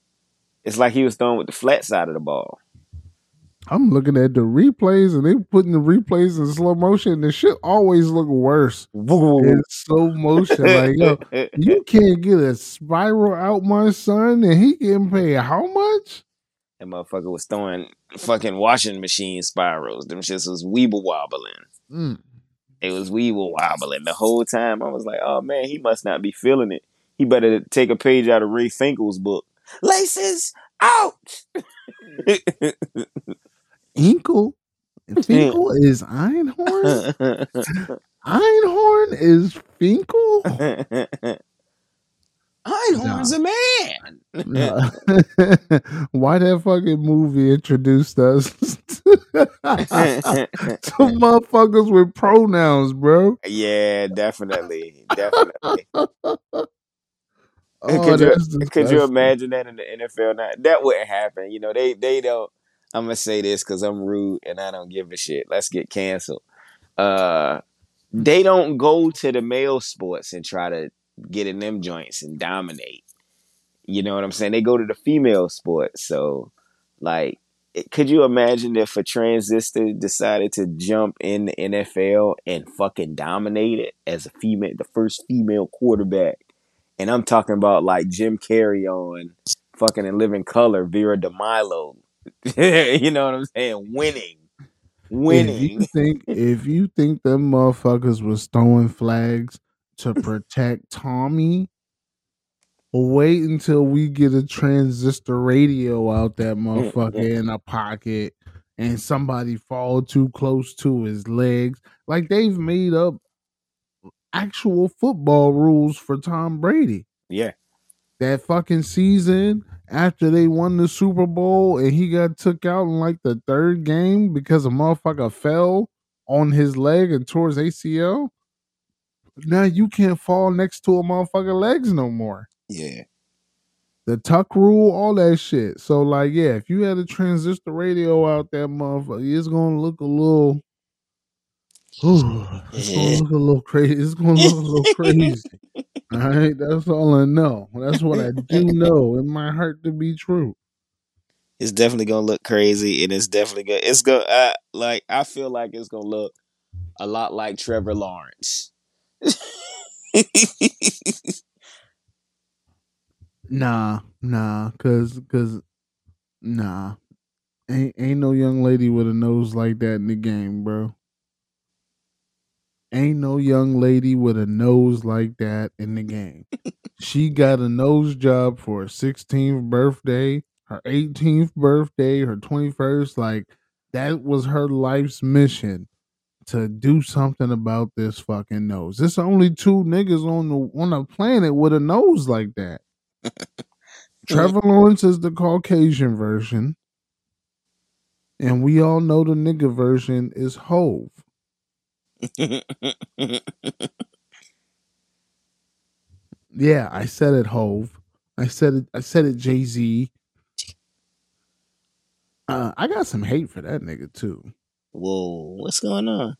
It's like he was throwing with the flat side of the ball. I'm looking at the replays and they putting the replays in slow motion. The shit always look worse in slow motion. Like, yo, you can't get a spiral out my son and he getting paid how much? that motherfucker was throwing fucking washing machine spirals. Them shits was weeble wobbling. Mm. It was weeble wobbling the whole time. I was like, oh man, he must not be feeling it. He better take a page out of Ray Finkle's book. Laces out. Inkle. Finkle is Einhorn. Einhorn is Finkle. Einhorn's a man. Why that fucking movie introduced us to motherfuckers with pronouns, bro? yeah, definitely, definitely. Oh, could you could you imagine that in the NFL? Now that wouldn't happen. You know, they they don't. I'm gonna say this because I'm rude and I don't give a shit. Let's get canceled. Uh, they don't go to the male sports and try to get in them joints and dominate. You know what I'm saying? They go to the female sports. So, like, could you imagine if a transistor decided to jump in the NFL and fucking dominate it as a female, the first female quarterback? And I'm talking about like Jim Carrey on fucking in Living Color, Vera DeMilo. you know what I'm saying? Winning. Winning. If you think if you think them motherfuckers was throwing flags to protect Tommy, wait until we get a transistor radio out that motherfucker in a pocket and somebody fall too close to his legs. Like they've made up actual football rules for Tom Brady. Yeah. That fucking season after they won the Super Bowl and he got took out in like the third game because a motherfucker fell on his leg and tore his ACL. Now you can't fall next to a motherfucker legs no more. Yeah. The tuck rule, all that shit. So like, yeah, if you had a transistor radio out there, motherfucker, it's gonna look a little. Ooh, it's gonna look a little crazy. It's gonna look a little crazy. All right, that's all I know. That's what I do know. in my heart to be true. It's definitely gonna look crazy, and it's definitely gonna. It's gonna uh, like I feel like it's gonna look a lot like Trevor Lawrence. Nah, nah, cause, cause, nah, ain't ain't no young lady with a nose like that in the game, bro. Ain't no young lady with a nose like that in the game. she got a nose job for her 16th birthday, her 18th birthday, her 21st. Like that was her life's mission to do something about this fucking nose. There's only two niggas on the on the planet with a nose like that. Trevor Lawrence is the Caucasian version, and we all know the nigga version is Hov. Yeah, I said it, Hov. I said it. I said it, Jay Z. Uh, I got some hate for that nigga too. Whoa, what's going on?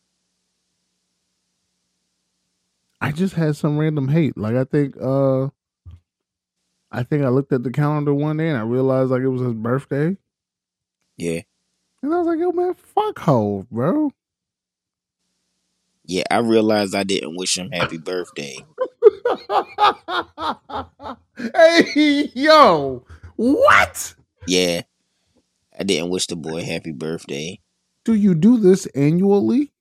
I just had some random hate. Like I think, uh, I think I looked at the calendar one day and I realized like it was his birthday, Yeah, and I was like, "Yo, man, fuck Hov, bro." Yeah. I realized I didn't wish him happy birthday. hey, yo, what? Yeah, I didn't wish the boy happy birthday. Do you do this annually?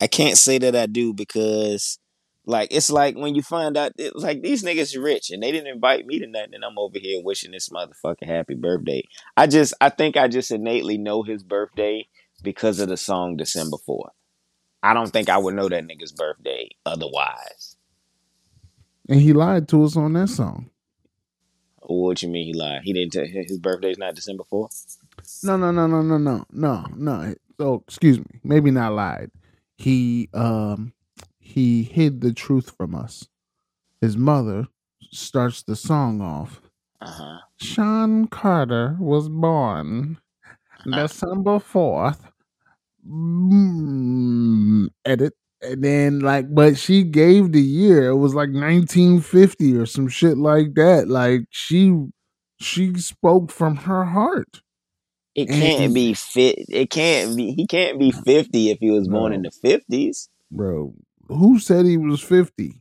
I can't say that I do because, like, it's like when you find out, it's like these niggas rich and they didn't invite me to nothing, and I'm over here wishing this motherfucker happy birthday. I just, I think I just innately know his birthday because of the song December 4th. I don't think I would know that nigga's birthday otherwise. And he lied to us on that song. What you mean he lied? He didn't tell his birthday's not December 4th? No, no, no, no, no, no, no, no. So excuse me, maybe not lied. He um he hid the truth from us. His mother starts the song off. Uh huh. Sean Carter was born December fourth. Mm, edit. And then like, but she gave the year. It was like 1950 or some shit like that. Like she she spoke from her heart. It can't be fit. It can't be. He can't be 50 if he was born in the 50s. Bro, who said he was 50?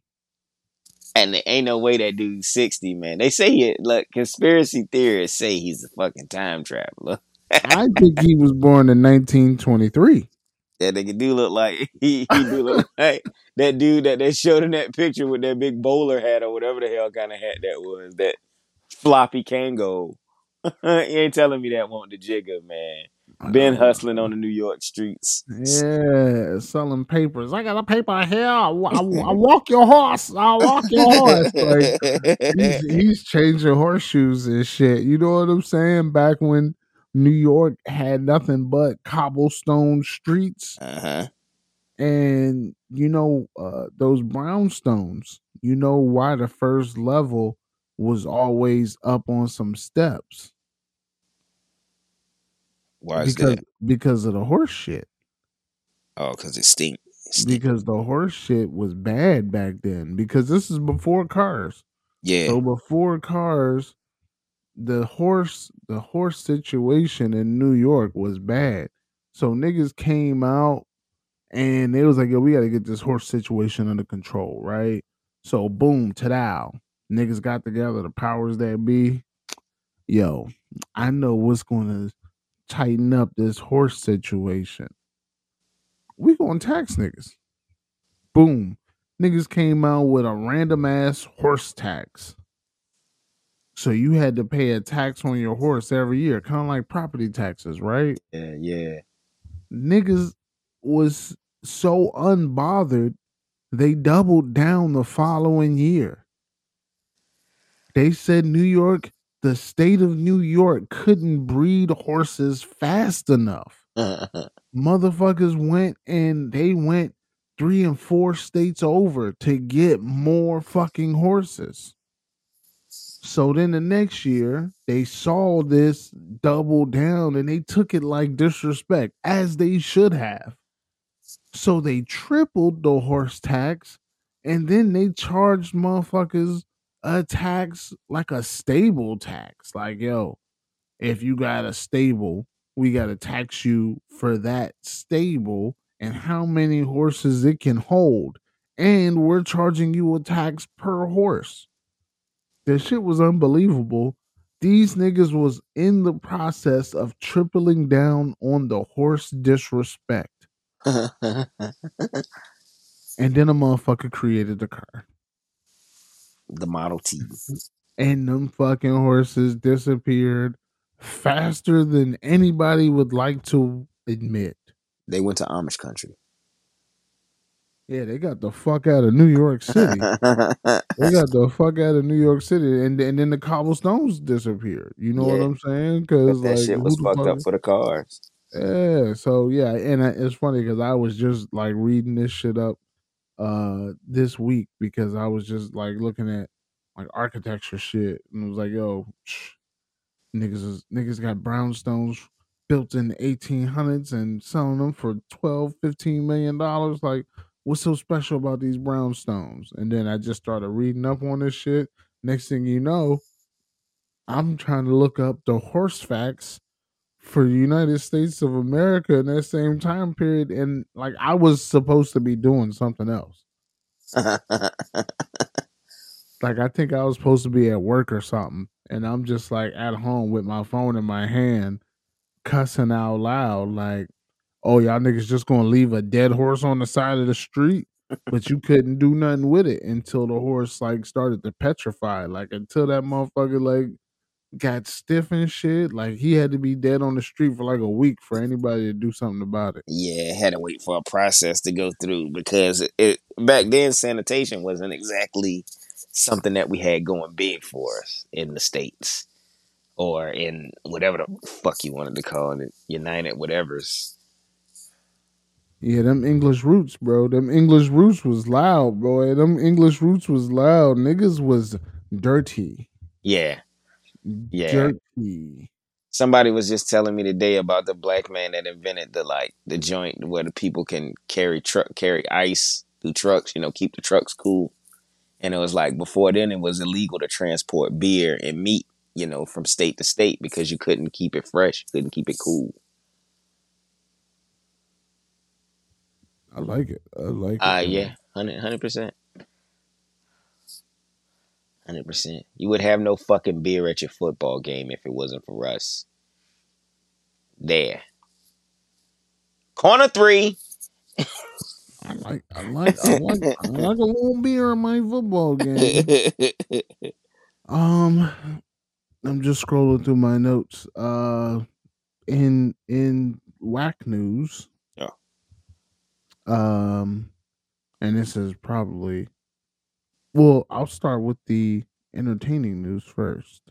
And there ain't no way that dude's 60, man. They say it. Look, conspiracy theorists say he's a fucking time traveler. I think he was born in 1923. That nigga do look like he, he do look like that dude that they showed in that picture with that big bowler hat or whatever the hell kind of hat that was. That Floppy Kangol. you ain't telling me that want the jigger, man. Been hustling on the New York streets. Yeah, selling papers. I got a paper here. I, I, I walk your horse. I walk your horse. Like he's, he's changing horseshoes and shit. You know what I'm saying? Back when New York had nothing but cobblestone streets, uh-huh. and you know uh, those brownstones. You know why the first level was always up on some steps Why is because that? because of the horse shit. Oh, because it stink. It stink. because the horse shit was bad back then. Because this is before cars. Yeah. So before cars, the horse the horse situation in New York was bad. So niggas came out and they was like, yo, we gotta get this horse situation under control, right? So boom, ta Niggas got together, the powers that be. Yo, I know what's gonna tighten up this horse situation. We gonna tax niggas. Boom. Niggas came out with a random ass horse tax. So you had to pay a tax on your horse every year, kind of like property taxes, right? Yeah, yeah. Niggas was so unbothered, they doubled down the following year. They said New York, the state of New York, couldn't breed horses fast enough. Motherfuckers went and they went three and four states over to get more fucking horses. So then the next year, they saw this double down and they took it like disrespect, as they should have. So they tripled the horse tax and then they charged motherfuckers a tax like a stable tax. Like, yo, if you got a stable, we got to tax you for that stable and how many horses it can hold. And we're charging you a tax per horse. That shit was unbelievable. These niggas was in the process of tripling down on the horse disrespect. And then a motherfucker created the car. the Model T. And them fucking horses disappeared faster than anybody would like to admit. They went to Amish country. Yeah, they got the fuck out of New York City. they got the fuck out of New York City, and and then the cobblestones disappeared. You know what I'm saying? Because that like, shit was fucked fuck- up for the cars. Yeah. So yeah, and I, it's funny because I was just like reading this shit up uh this week because I was just like looking at like architecture shit and it was like, yo, shh, niggas is, niggas got brownstones built in the 1800s and selling them for 12 15 million dollars like what's so special about these brownstones? And then i just started reading up on this shit. Next thing you know i'm trying to look up the horse facts for the united states of america in that same time period and like i was supposed to be doing something else. Like I think I was supposed to be at work or something, and I'm just like at home with my phone in my hand, cussing out loud, like, "Oh, y'all niggas just gonna leave a dead horse on the side of the street?" But you couldn't do nothing with it until the horse like started to petrify, like until that motherfucker like got stiff and shit. Like he had to be dead on the street for like a week for anybody to do something about it. yeah, had to wait for a process to go through because it, back then sanitation wasn't exactly something that we had going big for us in the states or in whatever the fuck you wanted to call it, United whatever's. Yeah, them English roots, bro. Them English roots was loud, boy. Them English roots was loud. Niggas was dirty. Yeah, yeah. Dirty. Somebody was just telling me today about the black man that invented the like the joint where the people can carry truck carry ice through trucks, you know, keep the trucks cool. And it was like before then it was illegal to transport beer and meat, you know, from state to state because you couldn't keep it fresh, couldn't keep it cool. I like it. I like it. Uh man. yeah, 100 percent. Hundred percent. You would have no fucking beer at your football game if it wasn't for us. There. Corner three. I like I like I like I like a little beer in my football game. Um I'm just scrolling through my notes. Uh, in in whack news. Um, and this is probably. Well, I'll start with the entertaining news first.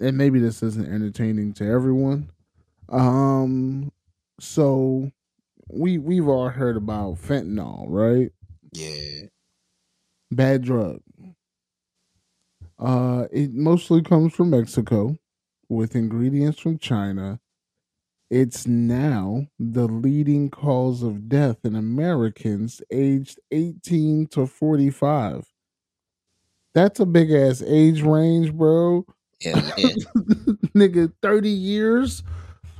And maybe this isn't entertaining to everyone. Um, so we we've all heard about fentanyl, right? Yeah. Bad drug. Uh, it mostly comes from Mexico with ingredients from China. It's now the leading cause of death in Americans aged 18 to 45. That's a big ass age range, bro. Yeah. Nigga, 30 years.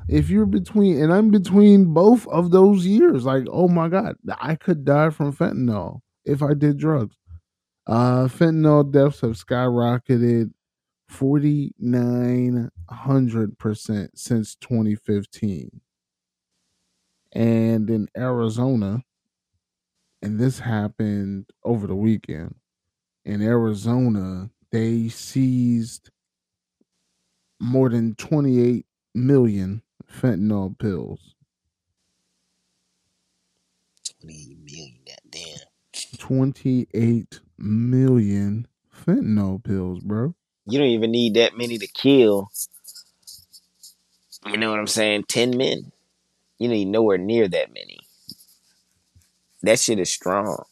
If you're between, and I'm between both of those years, like, oh my God, I could die from fentanyl if I did drugs. Uh, fentanyl deaths have skyrocketed 4,900% since 2015. And in Arizona, and this happened over the weekend, in Arizona, they seized more than 28 million fentanyl pills. 28 million, goddamn. 28 million fentanyl pills, bro. You don't even need that many to kill. You know what I'm saying? 10 men. You need nowhere near that many. That shit is strong.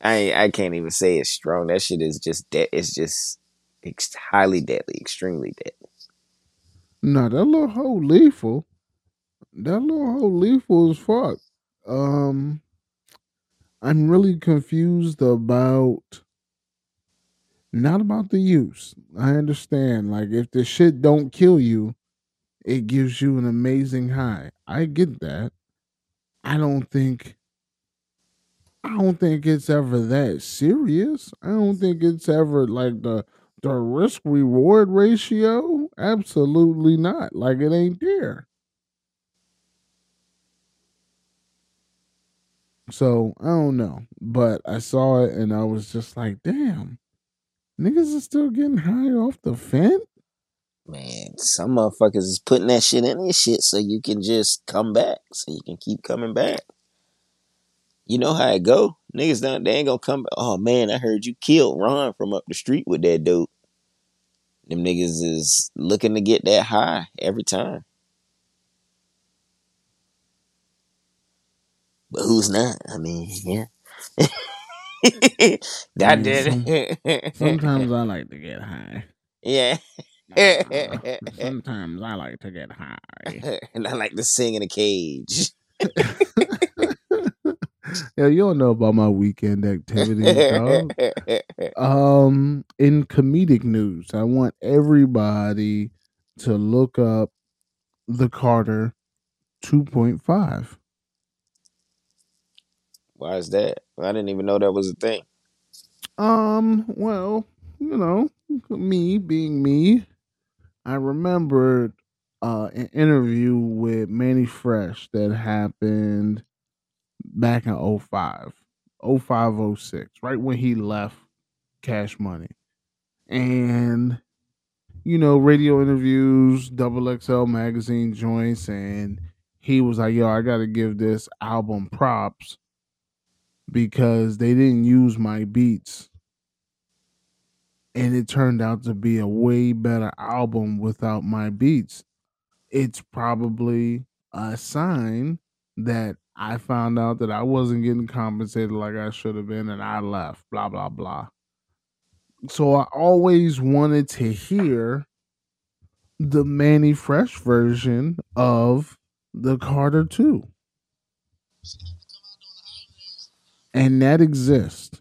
I I can't even say it's strong. That shit is just de- it's just ex- highly deadly, extremely deadly. No, that little hole lethal. That little hole lethal as fuck. Um, I'm really confused about not about the use. I understand, like if the shit don't kill you, it gives you an amazing high. I get that. I don't think. I don't think it's ever that serious. I don't think it's ever like the the risk reward ratio. Absolutely not. Like it ain't there. So I don't know, but I saw it and I was just like, damn, niggas are still getting high off the fence. Man, some motherfuckers is putting that shit in their shit so you can just come back, so you can keep coming back. You know how it go. Niggas don't they ain't gonna come back. Oh man, I heard you killed Ron from up the street with that dope. Them niggas is looking to get that high every time. But who's not? I mean, yeah. that did. Sometimes I like to get high. yeah. Sometimes I like to get high. and I like to sing in a cage. yeah, you don't know about my weekend activities, dog. Um, in comedic news, I want everybody to look up the Carter 2.5. Why is that? I didn't even know that was a thing. Um, well, you know, me being me, I remembered uh an interview with Mannie Fresh that happened back in 05, 05, 06, right when he left Cash Money. And you know, radio interviews, double XL magazine joints, and he was like, Yo, I gotta give this album props because they didn't use my beats. And it turned out to be a way better album without my beats. It's probably a sign that I found out that I wasn't getting compensated like I should have been and I left, blah, blah, blah. So I always wanted to hear the Mannie Fresh version of the Carter 2. And that exists.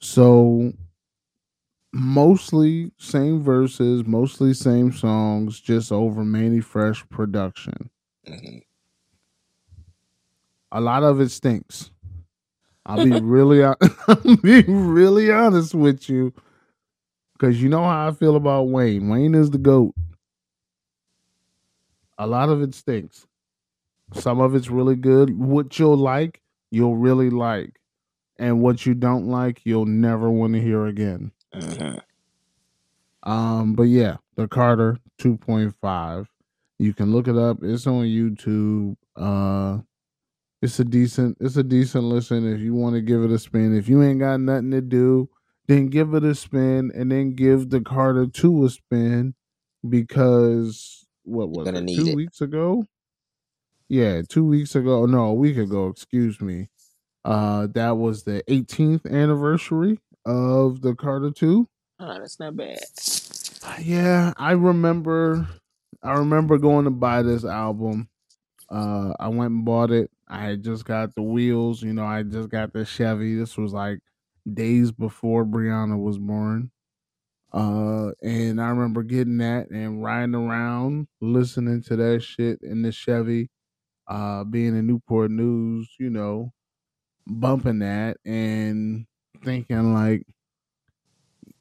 So mostly same verses, mostly same songs, just over Mannie Fresh production. Mhm. A lot of it stinks. I'll be really, I'll be really honest with you, because you know how I feel about Wayne. Wayne is the goat. A lot of it stinks. Some of it's really good. What you'll like, you'll really like, and what you don't like, you'll never want to hear again. Mhm. Um, but yeah, the Carter 2.5. You can look it up. It's on YouTube. Uh it's a decent it's a decent listen if you want to give it a spin. If you ain't got nothing to do, then give it a spin and then give the Carter 2 a spin because what was it? 2 it. weeks ago? Yeah, 2 weeks ago. No, a week ago, excuse me. Uh that was the 18th anniversary of the Carter 2. Oh, that's not bad. Yeah, I remember I remember going to buy this album. Uh I went and bought it. I had just got the wheels, you know, I just got the Chevy. This was like days before Brianna was born. Uh and I remember getting that and riding around listening to that shit in the Chevy, uh being in Newport News, you know, bumping that and thinking like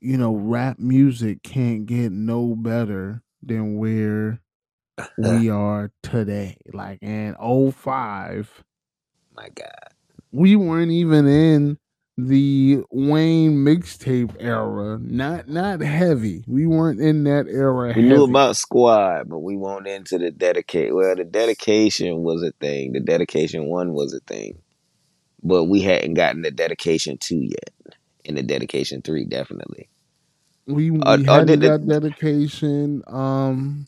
you know, rap music can't get no better than where we are today. Like in 05, My God. we weren't even in the Wayne mixtape era. Not not heavy. We weren't in that era. We knew about Squad, but we weren't into the dedicate. Well, the dedication was a thing. The dedication one was a thing, but we hadn't gotten the dedication two yet. And the dedication three, definitely. we we Uh, hadn't did the- got dedication. Um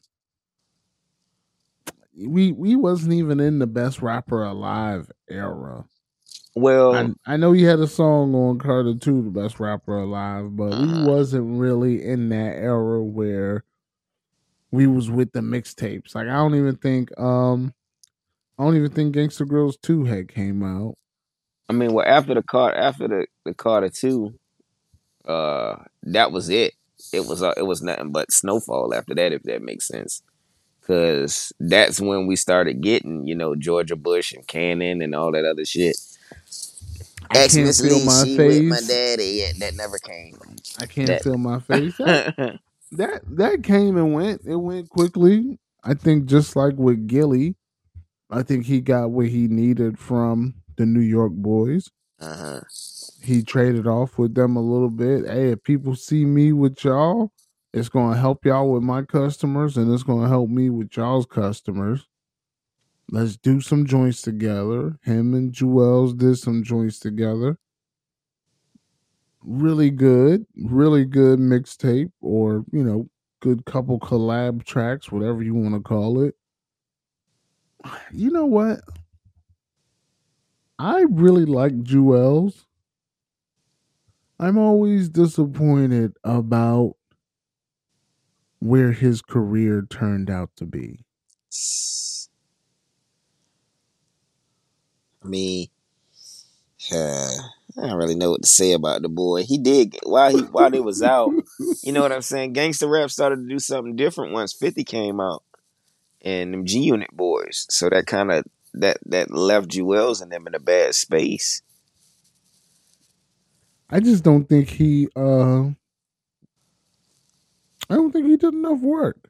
we we wasn't even in the best rapper alive era. Well, I, I know he had a song on Carter 2, the best rapper alive, but Uh-huh. we wasn't really in that era where we was with the mixtapes. Like I don't even think um I don't even think Gangsta Grillz 2 had came out. I mean, well, after the car, after the the Carter two, uh, that was it. It was uh, it was nothing but snowfall after that, if that makes sense. Cause that's when we started getting, you know, Georgia Bush and Cannon and all that other shit. I can't feel my face. my daddy. Yeah, that never came. I can't that- feel my face. That, that that came and went. It went quickly. I think just like with Gillie, I think he got what he needed from the New York boys. uh huh. he traded off with them a little bit. Hey, if people see me with y'all, it's gonna help y'all with my customers, and it's gonna help me with y'all's customers. Let's do some joints together. Him and Juelz did some joints together. Really good, really good mixtape, or you know, good couple collab tracks, whatever you want to call it. You know what? I really like Juelz. I'm always disappointed about where his career turned out to be. I mean, uh, I don't really know what to say about the boy. He did while he while they was out. You know what I'm saying? Gangster rap started to do something different once 50 came out and them G Unit boys. So that kind of that that left Juelz and them in a bad space. I just don't think he uh I don't think he did enough work.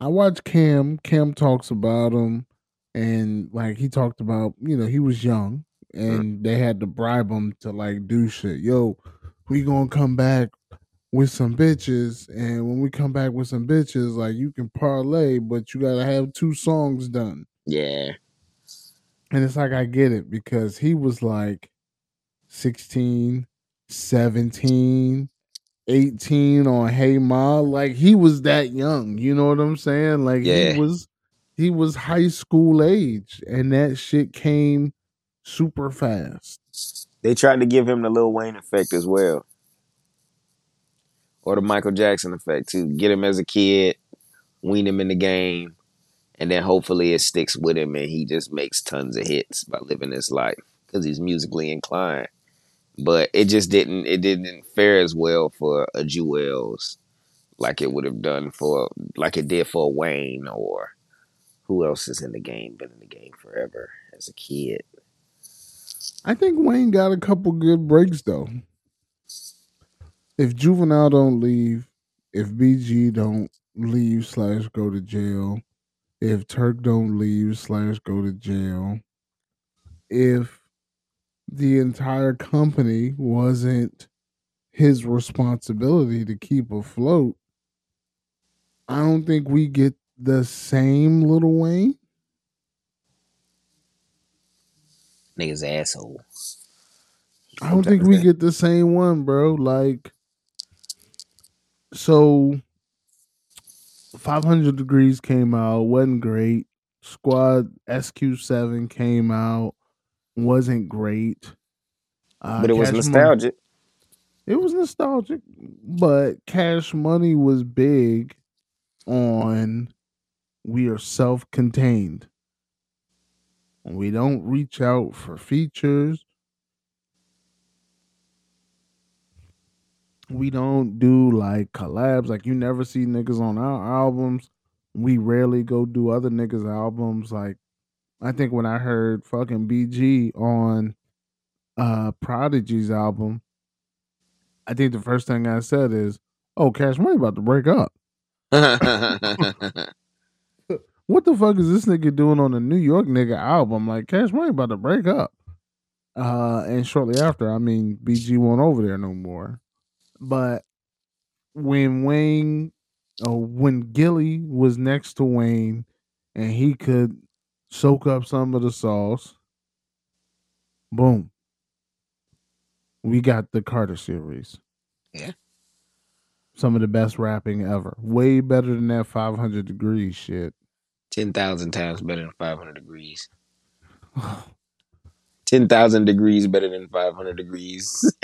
I watch Cam, Cam talks about him and like he talked about, you know, he was young and they had to bribe him to like do shit. Yo, we gonna come back with some bitches and when we come back with some bitches, like you can parlay, but you gotta have two songs done. Yeah. And it's like I get it because he was like 16, 17, 18 on Hey Ma. Like he was that young. You know what I'm saying? Like Yeah. he was he was high school age and that shit came super fast. They tried to give him the Lil Wayne effect as well. Or the Michael Jackson effect too. Get him as a kid, wean him in the game, and then hopefully it sticks with him and he just makes tons of hits by living his life because he's musically inclined. But it just didn't it didn't fare as well for a Juelz like it would have done for like it did for Wayne or who else is in the game, been in the game forever as a kid. I think Wayne got a couple good breaks though. If Juvenile don't leave, if BG don't leave slash go to jail, if Turk don't leave slash go to jail, if the entire company wasn't his responsibility to keep afloat. I don't think we get the same Little Wayne. Niggas asshole. I don't think we get the same one, bro. Like, so 500 Degreez came out, wasn't great. Squad SQ7 came out, wasn't great. Uh, But it was Cash Money- nostalgic. it was nostalgic, but Cash Money was big on we are self contained. We don't reach out for features. We don't do like collabs. Like you never see niggas on our albums. We rarely go do other niggas' albums. Like I think when I heard fucking BG on uh Prodigy's album, I think the first thing I said is, "Oh, Cash Money about to break up." What the fuck is this nigga doing on a New York nigga album? Like Cash Money about to break up. Uh, and shortly after, I mean, BG won't over there no more. But when Wayne, or when Gillie was next to Wayne, and he could soak up some of the sauce, boom, we got the Carter series. Yeah. Some of the best rapping ever. Way better than that 500 degrees shit. 10,000 times better than 500 degrees. 10,000 degrees better than 500 degrees.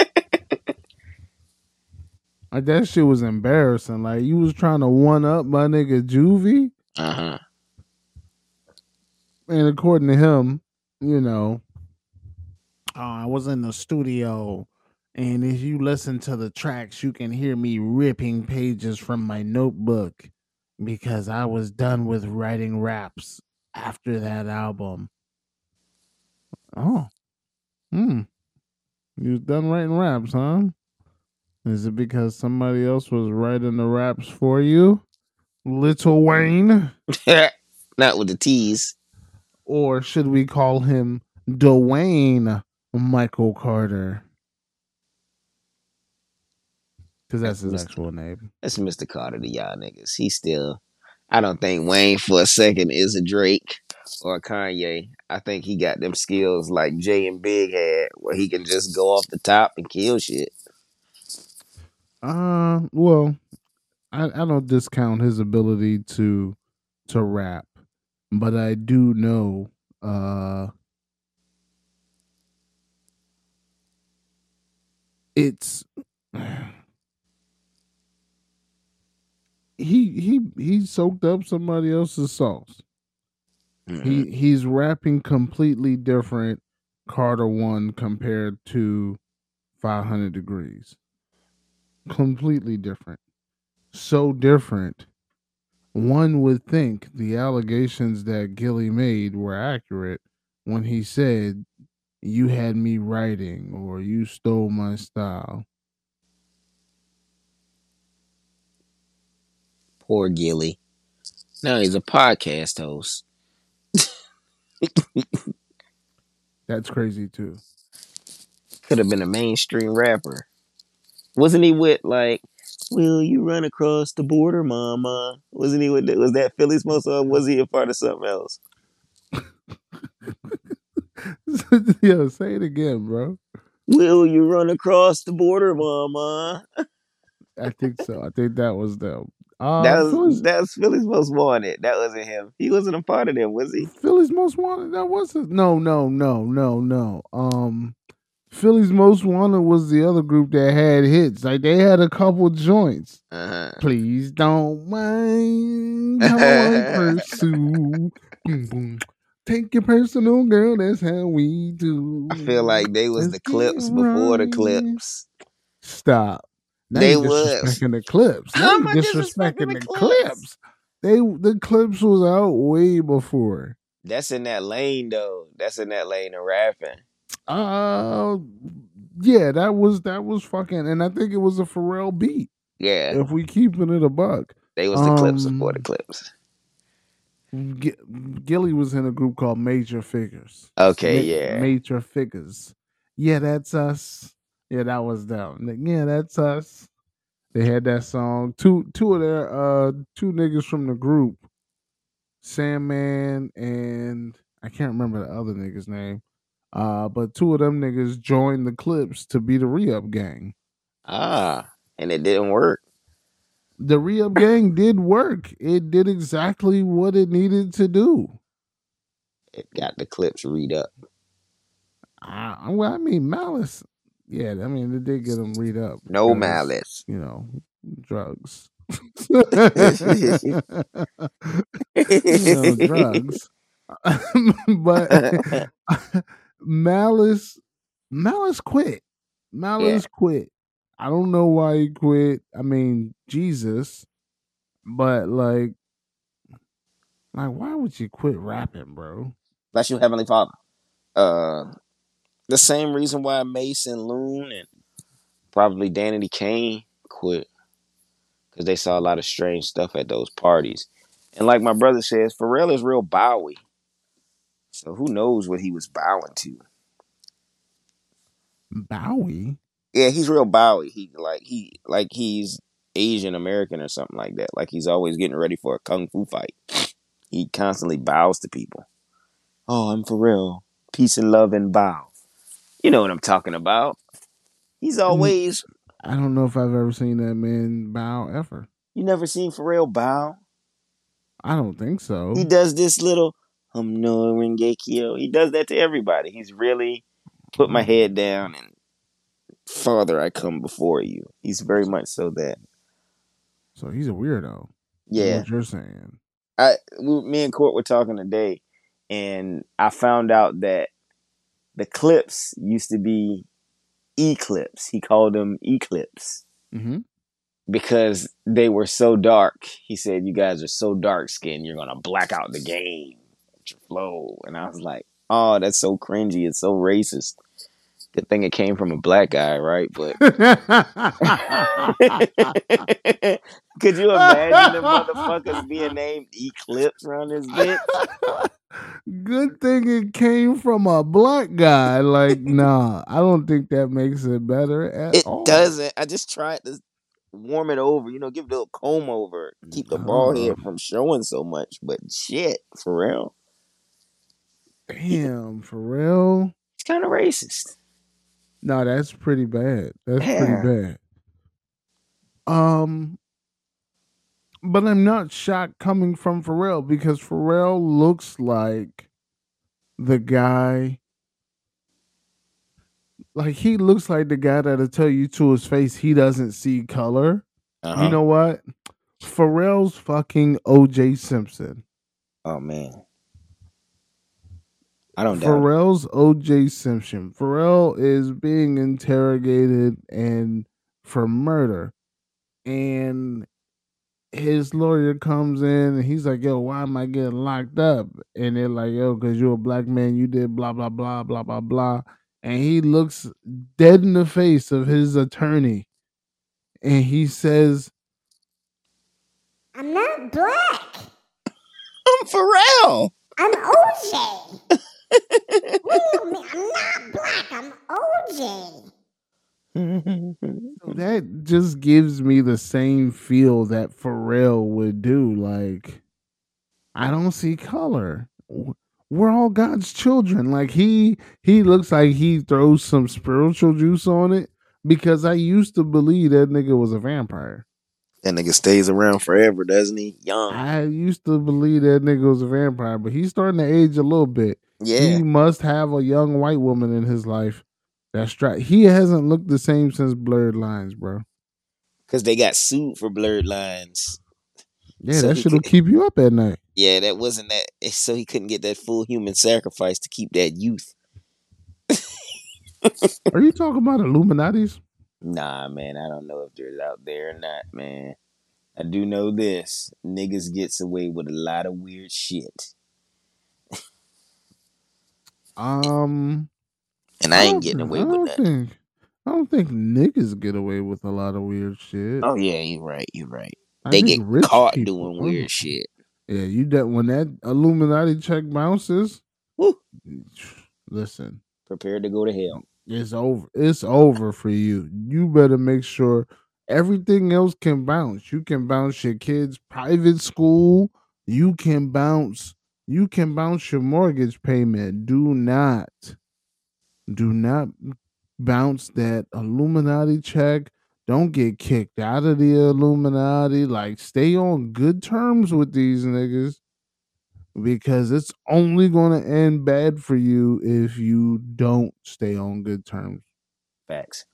Like that shit was embarrassing. Like you was trying to one up my nigga Juvie, Uh huh. and according to him, you know, uh, I was in the studio, and if you listen to the tracks, you can hear me ripping pages from my notebook because I was done with writing raps after that album. Oh, hmm, you was done writing raps, huh? Is it because somebody else was writing the raps for you, Little Wayne? Not with the T's. Or should we call him Dwayne Michael Carter? Because that's his actual name. That's Mr. Carter to y'all niggas. He still, I don't think Wayne for a second is a Drake or a Kanye. I think he got them skills like Jay and Big had, where he can just go off the top and kill shit. Uh, well, I, I don't discount his ability to to rap, but I do know uh it's he he he soaked up somebody else's sauce. Mhm. He he's rapping completely different Carter one compared to 500 degrees. Completely different. So different. One would think the allegations that Gillie made were accurate when he said you had me writing or you stole my style. Poor Gillie. Now he's a podcast host. That's crazy too. Could have been a mainstream rapper. Wasn't he with like, Will you run across the border, mama? Wasn't he with that? Was that Philly's most or was he a part of something else? Yo, say it again, bro. Will you run across the border, mama? I think so. I think that was them. Uh, that was Philly's, that was Philly's most wanted. That wasn't him. He wasn't a part of them, was he? Philly's most wanted. That wasn't. No, no, no, no, no. Um, Philly's most wanted was the other group that had hits. Like they had a couple joints. Uh-huh. Please don't mind how I pursue. boom, boom. Take your personal girl. That's how we do. I feel like they was the Clipse get before the Clipse. Stop. Now They was. disrespecting the Clipse. Now you disrespecting the the Clipse. Clipse? They the Clipse was out way before. That's in that lane though. That's in that lane of rapping. Uh yeah, that was that was fucking and I think it was a Pharrell beat. Yeah. If we keeping it a buck. They was the Clipse Um, before the Clipse. G- Gillie was in a group called Major Figures. Okay, Ma- yeah. Major Figures. Yeah, that's us. Yeah, that was them. Like, Yeah, that's us. They had that song. Two two of their uh two niggas from the group, Sandman and I can't remember the other nigga's name. Uh, but two of them niggas joined the Clipse to be the re-up gang. Ah, and it didn't work. The re-up gang did work. It did exactly what it needed to do. It got the Clipse read up. I, well, I mean, Malice. Yeah, I mean, they did get him read up. No malice. You know, drugs. you know, drugs. but Malice, Malice quit. Malice quit. I don't know why he quit. I mean, Jesus, but like, like, why would you quit rapping, bro? Bless you, Heavenly Father. Uh, the same reason why Mase and Loon and probably Danity Kane quit because they saw a lot of strange stuff at those parties. And like my brother says, Pharrell is real bowy. So who knows what he was bowing to? Bowie. Yeah, he's real Bowie. He like he like he's Asian American or something like that. Like he's always getting ready for a kung fu fight. He constantly bows to people. Oh, I'm Pharrell. Peace and love and bow. You know what I'm talking about. He's always. I don't know if I've ever seen that man bow ever. You never seen Pharrell bow? I don't think so. He does this little um no Rengekio. He does that to everybody. He's really put my head down and Father, I come before you. He's very much so that. So he's a weirdo. Yeah. What you're saying. I me and Court were talking today, and I found out that the Clipse used to be eclipse. He called them eclipse Mm-hmm. because they were so dark. He said, "You guys are so dark skinned, you're gonna black out the game with your flow." And I was like, "Oh, that's so cringy. It's so racist." Good thing it came from a black guy, right? But could you imagine the motherfuckers being named Eclipse on this bitch? Good thing it came from a black guy. Like, nah, I don't think that makes it better at It all. It doesn't. I just tried to warm it over, you know, give it a little comb over, keep the bald Uh. head from showing so much. But shit, for real, Damn, for real. it's kind of racist. No, that's pretty bad. That's Yeah. pretty bad. Um, but I'm not shocked coming from Pharrell because Pharrell looks like the guy. Like he looks like the guy that'll tell you to his face he doesn't see color. Uh-huh. You know what? Pharrell's fucking OJ Simpson. oh man, I don't doubt. it. Pharrell's OJ Simpson. Pharrell is being interrogated and for murder. And his lawyer comes in and he's like, Yo, why am I getting locked up? And they're like, Yo, because you're a black man, you did blah, blah, blah, blah, blah, blah. And he looks dead in the face of his attorney. And he says, I'm not black. I'm Pharrell. I'm OJ. what do? I'm not black. I'm OJ. that just gives me the same feel that Pharrell would do. Like, I don't see color. We're all God's children. Like he he looks like he throws some spiritual juice on it because I used to believe that nigga was a vampire. That nigga stays around forever, doesn't he? Young. I used to believe that nigga was a vampire, but he's starting to age a little bit. Yeah. He must have a young white woman in his life. That's right. He hasn't looked the same since Blurred Lines, bro. Because they got sued for blurred lines. Yeah, So that shit'll keep you up at night. Yeah, that wasn't that. eh, So he couldn't get that full human sacrifice to keep that youth. Are you talking about Illuminati's? Nah, man, I don't know if they're out there or not, man. I do know this: niggas gets away with a lot of weird shit, Um, and I ain't getting think- away I with that. think. I don't think niggas get away with a lot of weird shit. Oh yeah, you're right. You're right. I They get caught people- doing weird shit. Yeah, you that when that Illuminati check bounces. Woo. Listen, Prepared to go to hell. it's over. It's over for you. You better make sure everything else can bounce. You can bounce your kids' private school. You can bounce. You can bounce your mortgage payment. Do not, do not bounce that Illuminati check. Don't get kicked out of the Illuminati. Like, stay on good terms with these niggas because it's only going to end bad for you if you don't stay on good terms. Facts.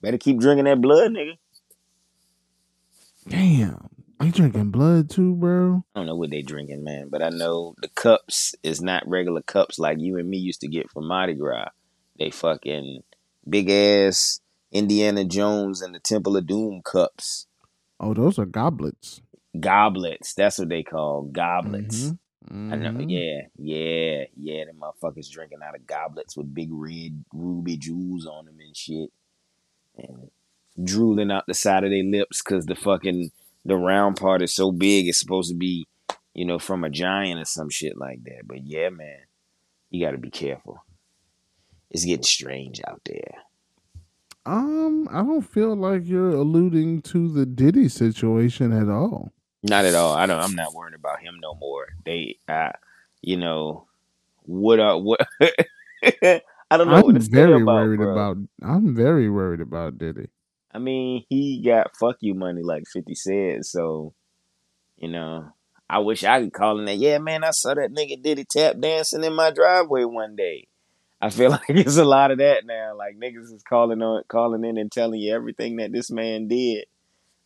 Better keep drinking that blood, nigga. Damn. You drinking blood too, bro? I don't know what they drinking, man, but I know the cups is not regular cups like you and me used to get from Mardi Gras. They fucking big ass Indiana Jones and the Temple of Doom cups. Oh, those are goblets. Goblets. That's what they call goblets. Mhm. I know. Mhm. Yeah, yeah, yeah. Them motherfuckers drinking out of goblets with big red ruby jewels on them and shit, and drooling out the side of their lips because the fucking the round part is so big. It's supposed to be, you know, from a giant or some shit like that. But yeah, man, you got to be careful. It's getting strange out there. Um, I don't feel like you're alluding to the Diddy situation at all. Not at all. I don't. I'm not worried about him no more. They, uh, you know, what are what? I don't know I'm very about, worried bro. about. I'm very worried about Diddy. I mean, he got fuck you money like 50 said, so you know, I wish I could call him that. Yeah, man, I saw that nigga did Diddy tap dancing in my driveway one day. I feel like it's a lot of that now. Like niggas is calling on calling in and telling you everything that this man did.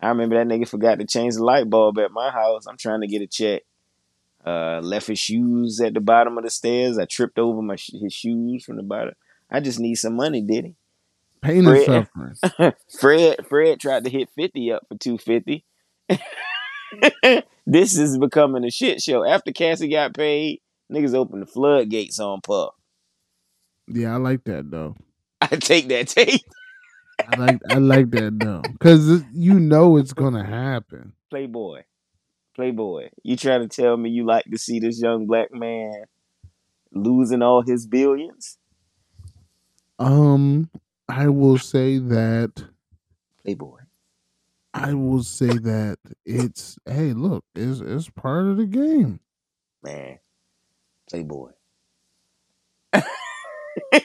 I remember that nigga forgot to change the light bulb at my house. I'm trying to get a check. Uh, left his shoes at the bottom of the stairs. I tripped over my his shoes from the bottom. I just need some money, Diddy. Pain and Fred- suffering. Fred Fred tried to hit 50 up for 250. this is becoming a shit show. After Cassie got paid, niggas opened the floodgates on Puff. Yeah, I like that though. I take that tape. I like I like that though, because you know it's gonna happen. Playboy. Playboy. You trying to tell me you like to see this young black man losing all his billions? Um, I will say that Playboy. I will say that it's hey, look, it's it's part of the game. Man. Playboy.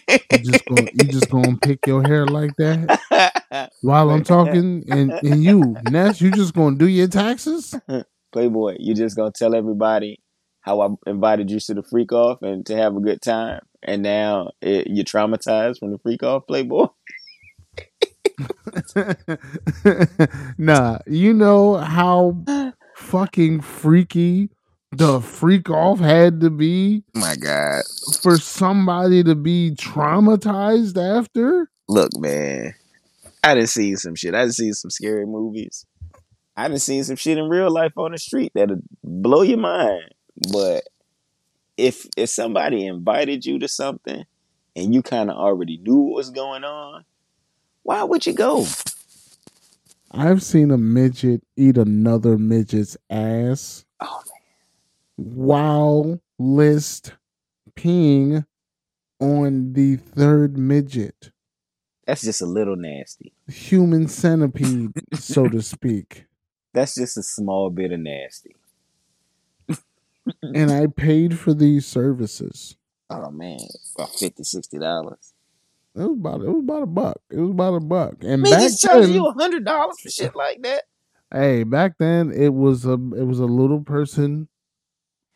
You just gonna you just gonna pick your hair like that while I'm talking, and and you Ness, you just gonna do your taxes? Playboy, you just gonna tell everybody how I invited you to the freak off and to have a good time, and now it, you're traumatized from the freak off, Playboy. nah, you know how fucking freaky the freak off had to be My God, for somebody to be traumatized after? look, man, I didn't see some shit. I didn't see some scary movies. I didn't see some shit in real life on the street that'll blow your mind. But if if somebody invited you to something and you kind of already knew what was going on, why would you go? I've seen a midget eat another midget's ass Oh man. while list peeing on the third midget. That's just a little nasty. Human centipede, so to speak. That's just a small bit of nasty. And I paid for these services. Oh man, about 50 60 dollars. It was about it was about a buck. It was about a buck. And Man, back then, you a hundred dollars for shit like that. hey, back then it was a it was a little person.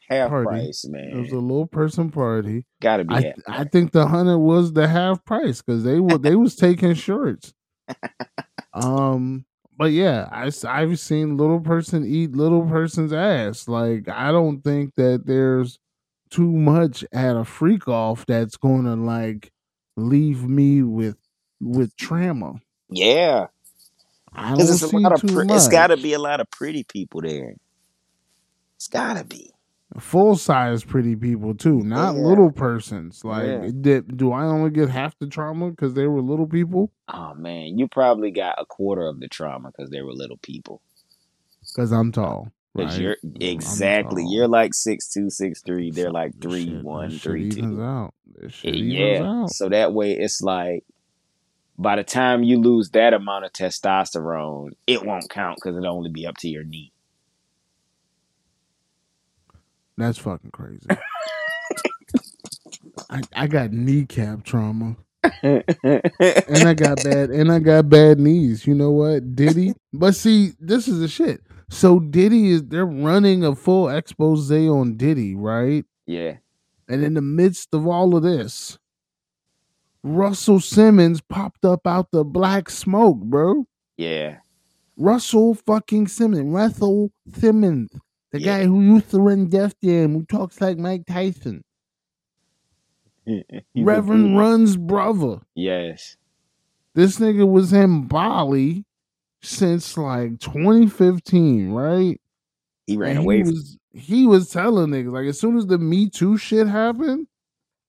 Half Party. price, man. It was a little person party. Gotta be I half I think the hundred was the half price because they were they was taking shorts. Um, but yeah, I I've seen little person eat little person's ass. Like I don't think that there's too much at a freak off that's gonna like leave me with with trauma. Yeah, I don't because it's a see lot of too pre- it's gotta be a lot of pretty people there. It's gotta be. Full size pretty people too, not Yeah. little persons. Like, Yeah. did, do I only get half the trauma because they were little people? Oh man, you probably got a quarter of the trauma because they were little people. Because I'm tall. Because Like, you're exactly you're like six two, six three. They're like three shit- one, three two. out. Yeah, yeah. out. So that way it's like by the time you lose that amount of testosterone, it won't count because it'll only be up to your knee. That's fucking crazy. I, I got kneecap trauma. and I got bad and I got bad knees. You know what? Diddy. But see, this is the shit. So Diddy is they're running a full expose on Diddy, right? yeah. And in the midst of all of this, Russell Simmons popped up out the black smoke, bro. Yeah. Russell fucking Simmons. Russell Simmons. The Yeah. guy who used to run Def Jam, who talks like Mike Tyson. Reverend. Run's brother. Yes. This nigga was in Bali since like 2015, right? He ran And away he was he was telling niggas like as soon as the Me Too shit happened,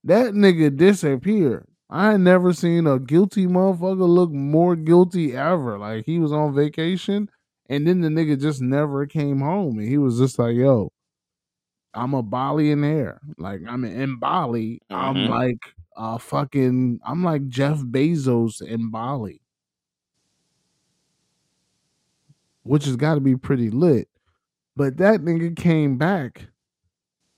that nigga disappeared. I never seen a guilty motherfucker look more guilty ever. Like he was on vacation and then the nigga just never came home and he was just like, yo, I'm a Bali in there. Like I'm in Bali. I'm Mhm. like uh fucking I'm like Jeff Bezos in Bali. Which has got to be pretty lit. But that nigga came back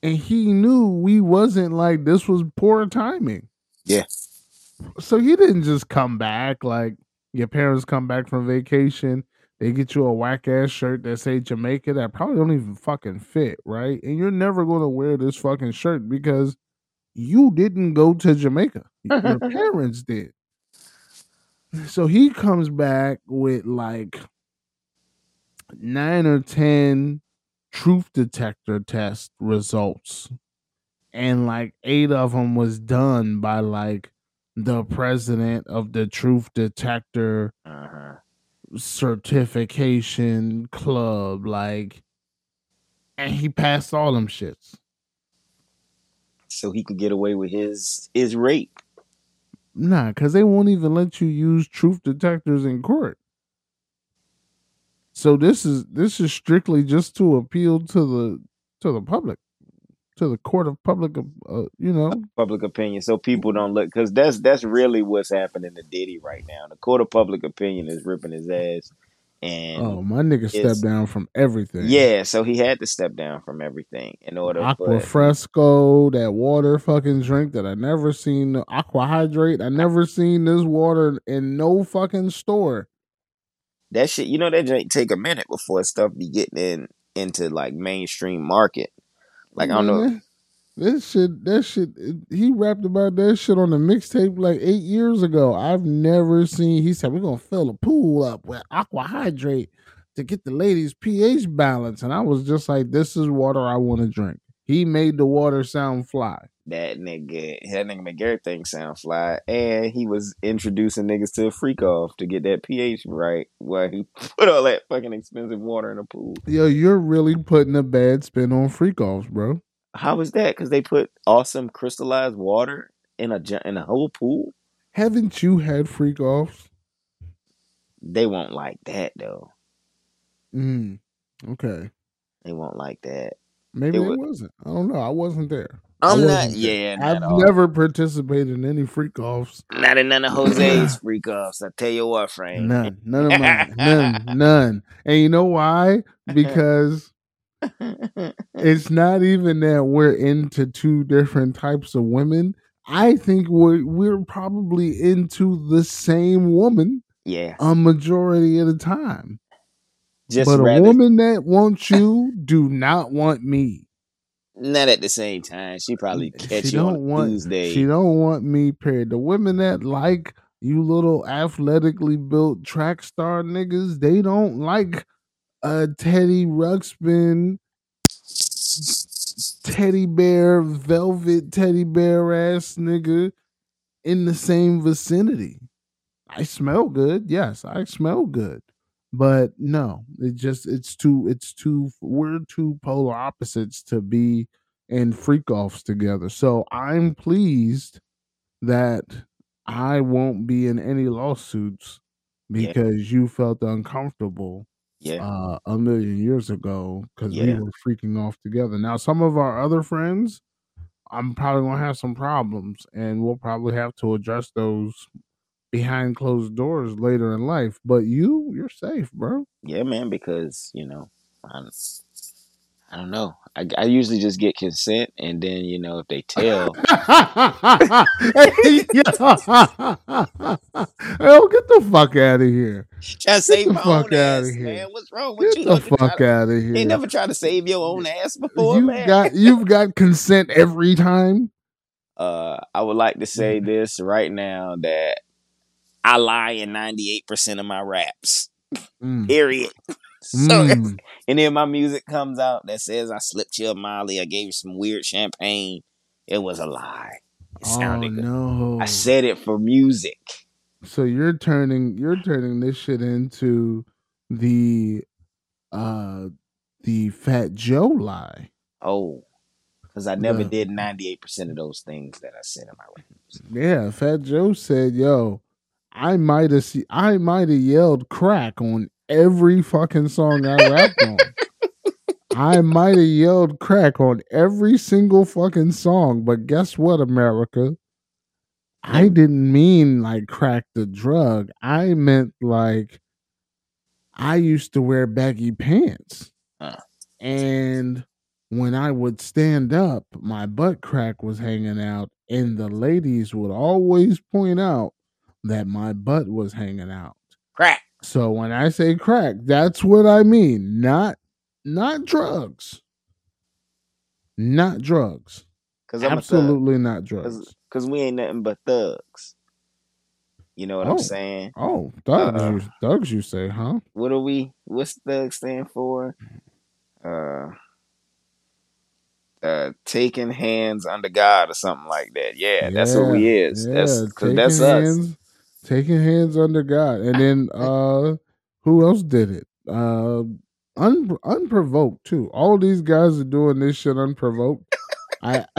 and he knew we wasn't like this was poor timing. Yeah. So he didn't just come back like your parents come back from vacation, they get you a whack ass shirt that say Jamaica that probably don't even fucking fit, right? And you're never gonna wear this fucking shirt because you didn't go to Jamaica. Your parents did. So he comes back with like nine or ten truth detector test results and like eight of them was done by like the president of the truth detector Uh-huh. Certification club like and he passed all them shits. So he could get away with his his rape. nah because they won't even let you use truth detectors in court. So this is this is strictly just to appeal to the to the public to the court of public uh, you know public opinion so people don't look because that's that's really what's happening to Diddy right now. The court of public opinion is ripping his ass, and oh my nigga stepped down from everything yeah, so he had to step down from everything in order. aqua But fresco that water fucking drink that i never seen the aqua hydrate i never seen this water in no fucking store that shit, you know, that drink take a minute before stuff be getting in into like mainstream market. Like I don't know, that shit that shit he rapped about that shit on the mixtape like eight years ago. I've never seen he said we're gonna fill a pool up with aqua hydrate to get the ladies ph balance. And i was just like this is water i want to drink he made the water sound fly that nigga, that nigga make everything sound fly, and he was introducing niggas to a freak off to get that pH right, while he put all that fucking expensive water in the pool. Yo, you're really putting a bad spin on freak offs, bro. How is that? Because they put awesome crystallized water in a in a whole pool. Haven't you had freak offs? They won't like that though. Mm. Okay. They won't like that. Maybe It it, wasn't. I don't know. I wasn't there. I'm not. Yeah, not I've never participated in any freak offs. Not in none of Jose's freak offs. I tell you what, Frank. None. None of mine. None. None. And you know why? Because it's not even that we're into two different types of women. I think we're we're probably into the same woman yeah, a majority of the time. Just but a woman that wants you do not want me. not at the same time. She probably catch she you on don't a want Tuesday. she don't want me. Period. The women that like you, little athletically built track star niggas, they don't like a Teddy Ruxpin, teddy bear, velvet teddy bear ass nigga in the same vicinity. I smell good. Yes, I smell good. But no, it just it's too it's too we're two polar opposites to be in freak offs together. So I'm pleased that I won't be in any lawsuits Yeah. because you felt uncomfortable Yeah. uh, a million years ago because we were freaking off together. Now, some of our other friends, I'm probably gonna have some problems, and we'll probably have to address those behind closed doors later in life. But you, you're safe, bro. Yeah, man, because you know, I'm, I don't know. I, I usually just get consent, and then you know, if they tell, yo, get the fuck out of here. try to save the my fuck own ass, here. man. What's wrong with Get you? the you try fuck out of here. ain't never tried to save your own ass before, you man. got you've got consent every time. uh, I would like to say this right now that I lie in ninety eight percent of my raps. Mm. Period. So, Mm. and then my music comes out that says I slipped you a Molly, I gave you some weird champagne. It was a lie. It Oh sounded good. no! I said it for music. So you're turning you're turning this shit into the uh the Fat Joe lie. Oh, because I never The- did 98% of those things that I said in my raps. Yeah, Fat Joe said, "Yo, I might have see, I might have yelled crack on every fucking song I rapped on. I might have yelled crack on every single fucking song, but guess what, America? I didn't mean like crack the drug. I meant like I used to wear baggy pants. And when I would stand up, my butt crack was hanging out, and the ladies would always point out that my butt was hanging out. Crack. So when I say crack, that's what I mean, not not drugs. Not drugs. Because I'm Absolutely not drugs. Because we ain't nothing but thugs. You know what Oh. I'm saying? Oh, thugs, Uh, you, thugs, you say, huh? What are we? What's thug stand for? Uh, uh, taking hands under God or something like that. Yeah, that's what we is. that's because that's us. hands, Taking hands under God, and then uh, who else did it? Uh, un- unprovoked too. All these guys are doing this shit unprovoked. I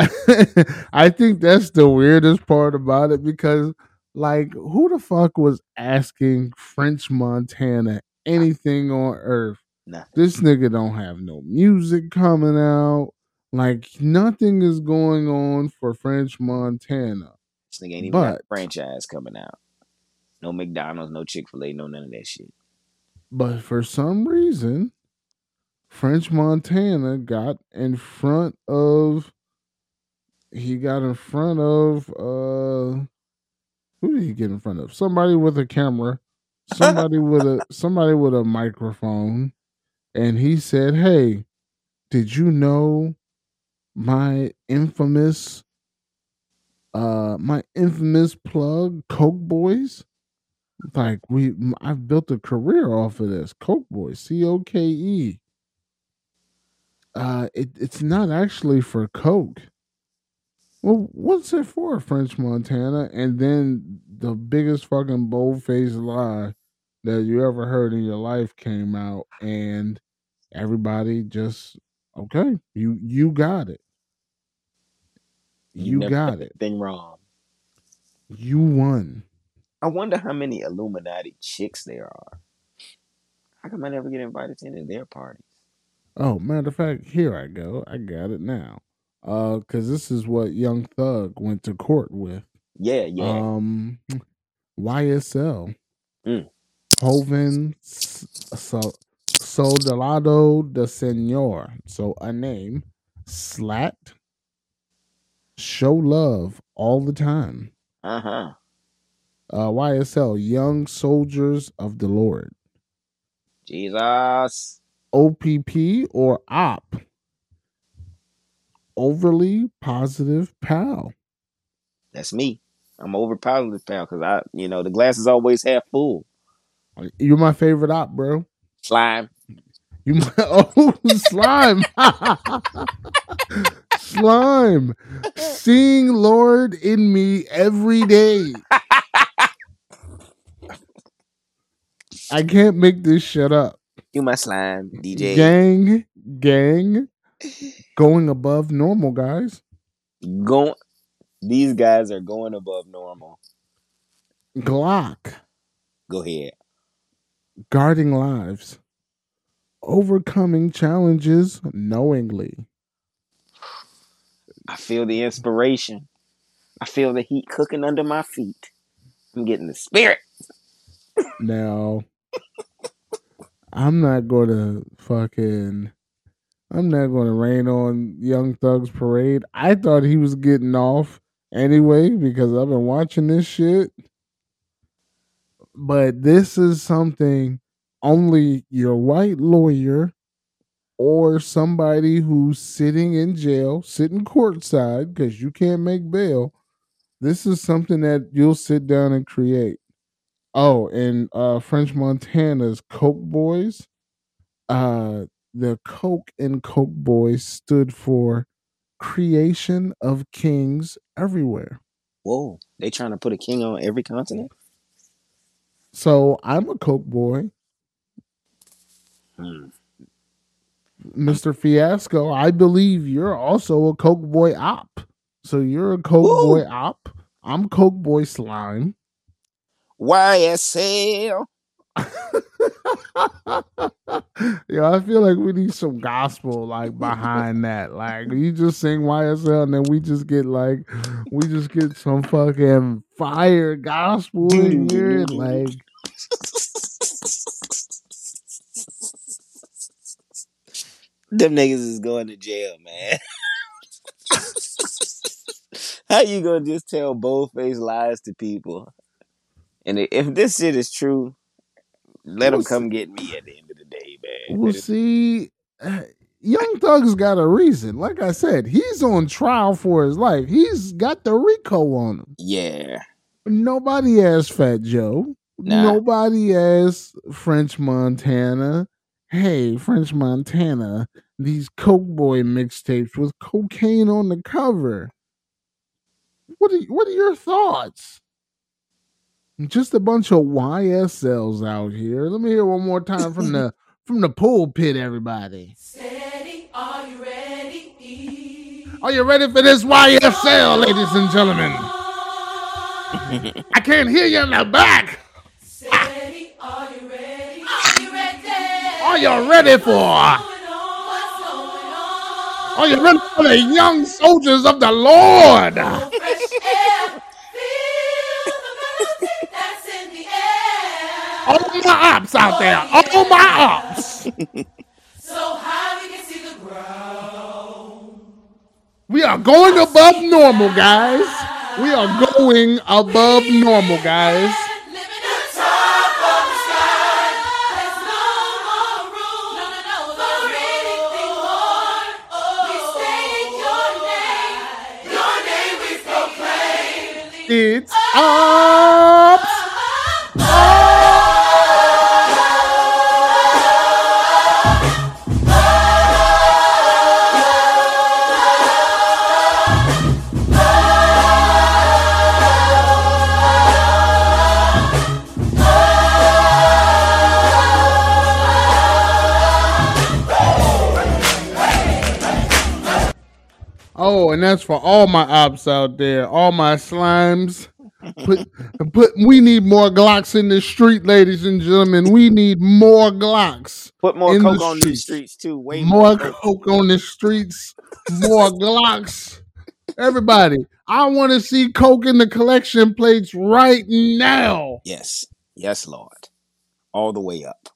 I think that's the weirdest part about it because like who the fuck was asking French Montana anything on earth? Nothing. This nigga don't have no music coming out. Like nothing is going on for French Montana. This nigga ain't even got a franchise coming out. No McDonald's, no Chick Fil A, no none of that shit. But for some reason, French Montana got in front of he got in front of uh who did he get in front of? Somebody with a camera, somebody with a somebody with a microphone, and he said, Hey, did you know my infamous uh my infamous plug, Coke Boys? Like we I've built a career off of this. Coke Boy, C O K E. Uh it, it's not actually for Coke. Well, what's it for, French Montana? And then the biggest fucking bold faced lie that you ever heard in your life came out and everybody just okay, you you got it. You never got it. Anything wrong. You won. I wonder how many Illuminati chicks there are. How come I never get invited to any of their parties? Oh, matter of fact, here I go. I got it now. Uh, cause this is what Young Thug went to court with. Yeah, yeah. Um, YSL, Mm. Joven S- so Soldado de Senor. So a name, Slat. Show love all the time. Uh huh. Uh, YSL, Young Soldiers of the Lord. Jesus. OPP or OP. Overly positive pal. That's me. I'm over positive pal because I, you know, the glass is always half full. You're my favorite op, bro. Slime. You my oh slime. slime. Seeing Lord in me every day. I can't make this shit up. You my slime, DJ. Gang, gang, going above normal, guys. Going. These guys are going above normal. Glock, Go ahead. guarding lives. overcoming challenges knowingly. I feel the inspiration. I feel the heat cooking under my feet. I'm getting the spirit. Now, I'm not going to fucking. I'm not going to rain on Young Thug's parade. I thought he was getting off anyway because I've been watching this shit. But this is something only your white lawyer or somebody who's sitting in jail, sitting courtside because you can't make bail. This is something that you'll sit down and create. Oh, and uh French Montana's Coke Boys. Uh the Coke and Coke Boys stood for creation of kings everywhere. Whoa, they trying to put a king on every continent? So I'm a Coke boy. Hmm. Mr. Fiasco, I believe you're also a Coke Boy op. So you're a Coke! Boy op. I'm Coke Boy Slime. YSL. yeah, I feel like we need some gospel like behind that. Like you just sing YSL and then we just get like we just get some fucking fire gospel in here. Like Them niggas is going to jail, man. How you gonna just tell bold faced lies to people? And if this shit is true, let them Well, come get me at the end of the day, man. Well, see, uh, Young Thug's got a reason. Like I said, he's on trial for his life. He's got the Rico on him. Yeah. Nobody asked Fat Joe. Nah. Nobody asked French Montana. Hey, French Montana, these Coke Boy mixtapes with cocaine on the cover. What are what are your thoughts? Just a bunch of YSLs out here. Let me hear one more time from the from the pulpit, everybody. Steady, are you ready? Are you ready for this YSL, ladies and gentlemen? I can't hear you in the back. Steady, are you ready? Are you ready? Are you ready for? What's going on? Are you ready for the young soldiers of the Lord? Oh, All my ops out there. All my ops. So high we can see the ground. We are going above normal, guys. We are going above normal, guys. It's on Oh, and that's for all my ops out there, all my slimes. Put, put. We need more Glocks in the street, ladies and gentlemen. We need more Glocks. Put more coke the on these streets. too. Way More more. coke on the streets. More Glocks. Everybody, I want to see coke in the collection plates right now. Yes. Yes, Lord. All the way up.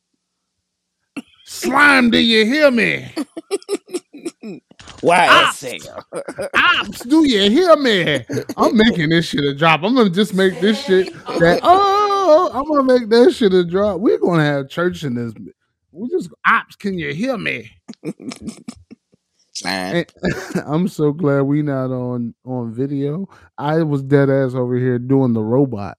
Slime, do you hear me? YSL. Ops, uh, Ops, do you hear me? I'm making this shit a drop. I'm gonna just make this shit that oh, I'm gonna make that shit a drop. We're gonna have church in this. We just ops. Can you hear me? I'm so glad we not on on video. I was dead ass over here doing the robot,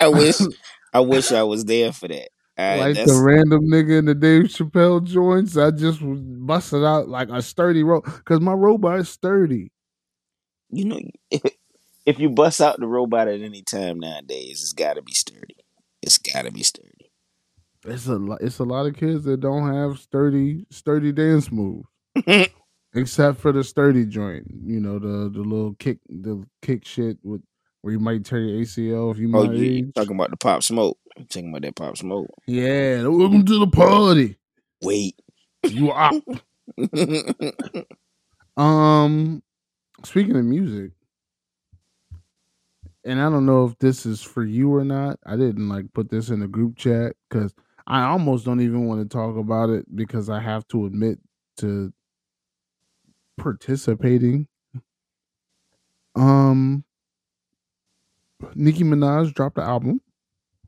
I wish I wish I was there for that. Right, like the random nigga in the Dave Chappelle joints. I just busted out like a sturdy rope because my robot is sturdy. you know if you bust out the robot at any time nowadays, it's gotta be sturdy. It's gotta be sturdy. It's a lot. It's a lot of kids that don't have sturdy, sturdy dance moves, except for the sturdy joint. You know, the the little kick, the kick shit with where you might tear your ACL if you Oh, my you, you age. talking about the pop smoke? You talking about that pop smoke? Yeah, welcome to the party. Wait. You are. Um, speaking of music, and I don't know if this is for you or not. I didn't like put this in the group chat because I almost don't even want to talk about it because I have to admit to participating. Um, Nicki Minaj dropped the album.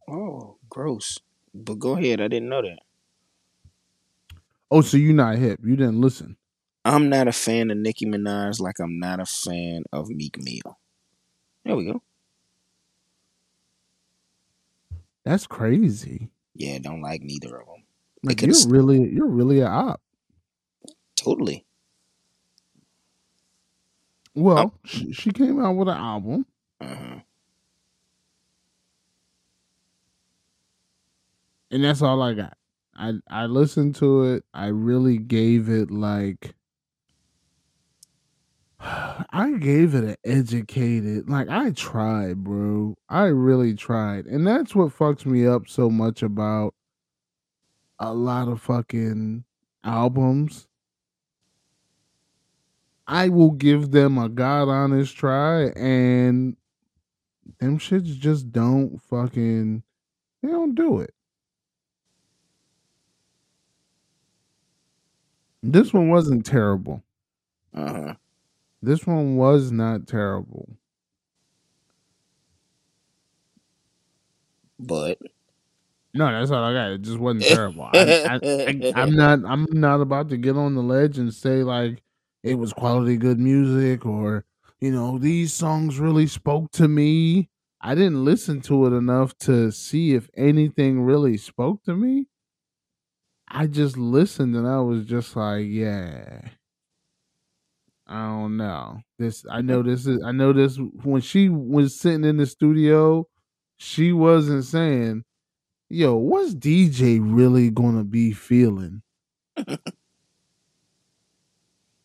oh, gross. But go ahead. I didn't know that. Oh, so you're not hip? You didn't listen? I'm not a fan of Nicki Minaj like I'm not a fan of Meek Mill. There we go. That's crazy. Yeah, don't like neither of them. Like you're really, you're really a op. Totally. Well, she, she came out with an album. Uh-huh. And that's all I got. I I listened to it. I really gave it like I gave it an educated. Like I tried, bro. I really tried. And that's what fucks me up so much about a lot of fucking albums. I will give them a god honest try and them shits just don't fucking they don't do it. This one wasn't terrible. Uh-huh. This one was not terrible. But No, that's all I got. It just wasn't terrible. I, am not. I'm not about to get on the ledge and say like it was quality good music or you know these songs really spoke to me. I didn't listen to it enough to see if anything really spoke to me. I just listened and I was just like, yeah. I don't know. This I know this is I know this when she was sitting in the studio, she wasn't saying, "Yo, what's DJ really going to be feeling?"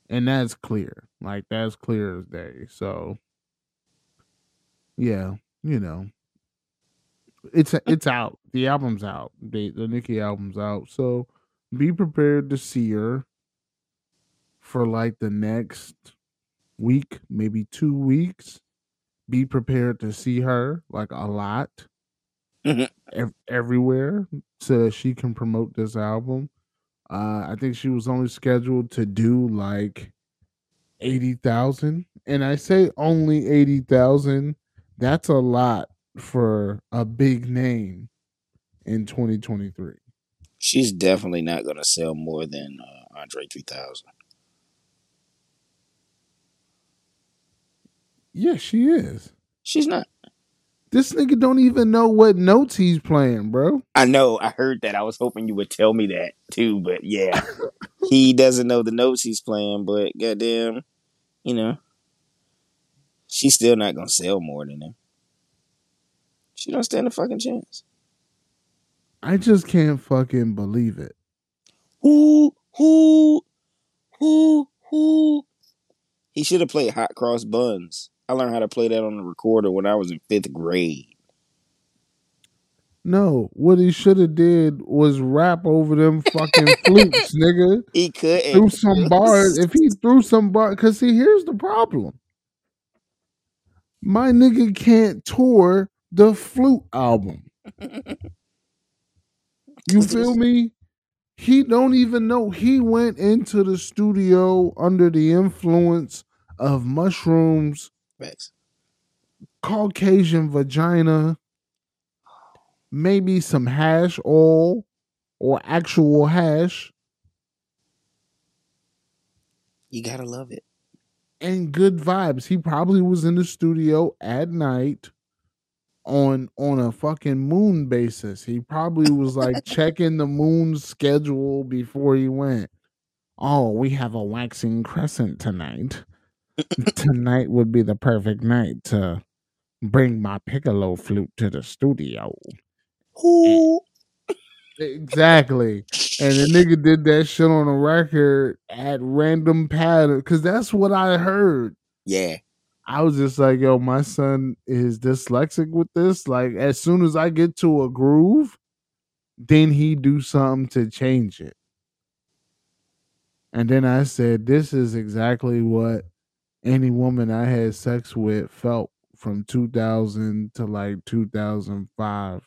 and that's clear. Like that's clear as day. So yeah, you know. It's it's out. The album's out. The the Nicki album's out. So be prepared to see her for like the next week, maybe two weeks. Be prepared to see her like a lot ev- everywhere so that she can promote this album. Uh, I think she was only scheduled to do like 80,000. And I say only 80,000. That's a lot for a big name in 2023. She's definitely not gonna sell more than uh, Andre 3000. Yeah, she is. She's not. This nigga don't even know what notes he's playing, bro. I know. I heard that. I was hoping you would tell me that too, but yeah, he doesn't know the notes he's playing. But goddamn, you know, she's still not gonna sell more than him. She don't stand a fucking chance. I just can't fucking believe it. Who, who, who, who? He should have played Hot Cross Buns. I learned how to play that on the recorder when I was in fifth grade. No, what he should have did was rap over them fucking flutes, nigga. He couldn't. Threw some bars. If he threw some bars, because see, here's the problem. My nigga can't tour the flute album. You feel me? He don't even know. He went into the studio under the influence of mushrooms. Caucasian vagina, maybe some hash oil or actual hash, You gotta love it. and good vibes. He probably was in the studio at night on on a fucking moon basis. He probably was like checking the moon's schedule before he went. Oh, we have a waxing crescent tonight. tonight would be the perfect night to bring my piccolo flute to the studio. Who? Exactly. And the nigga did that shit on a record at random pattern because that's what I heard. Yeah. I was just like, yo, my son is dyslexic with this. Like, as soon as I get to a groove, then he do something to change it. And then I said, this is exactly what any woman I had sex with felt from 2000 to like 2005.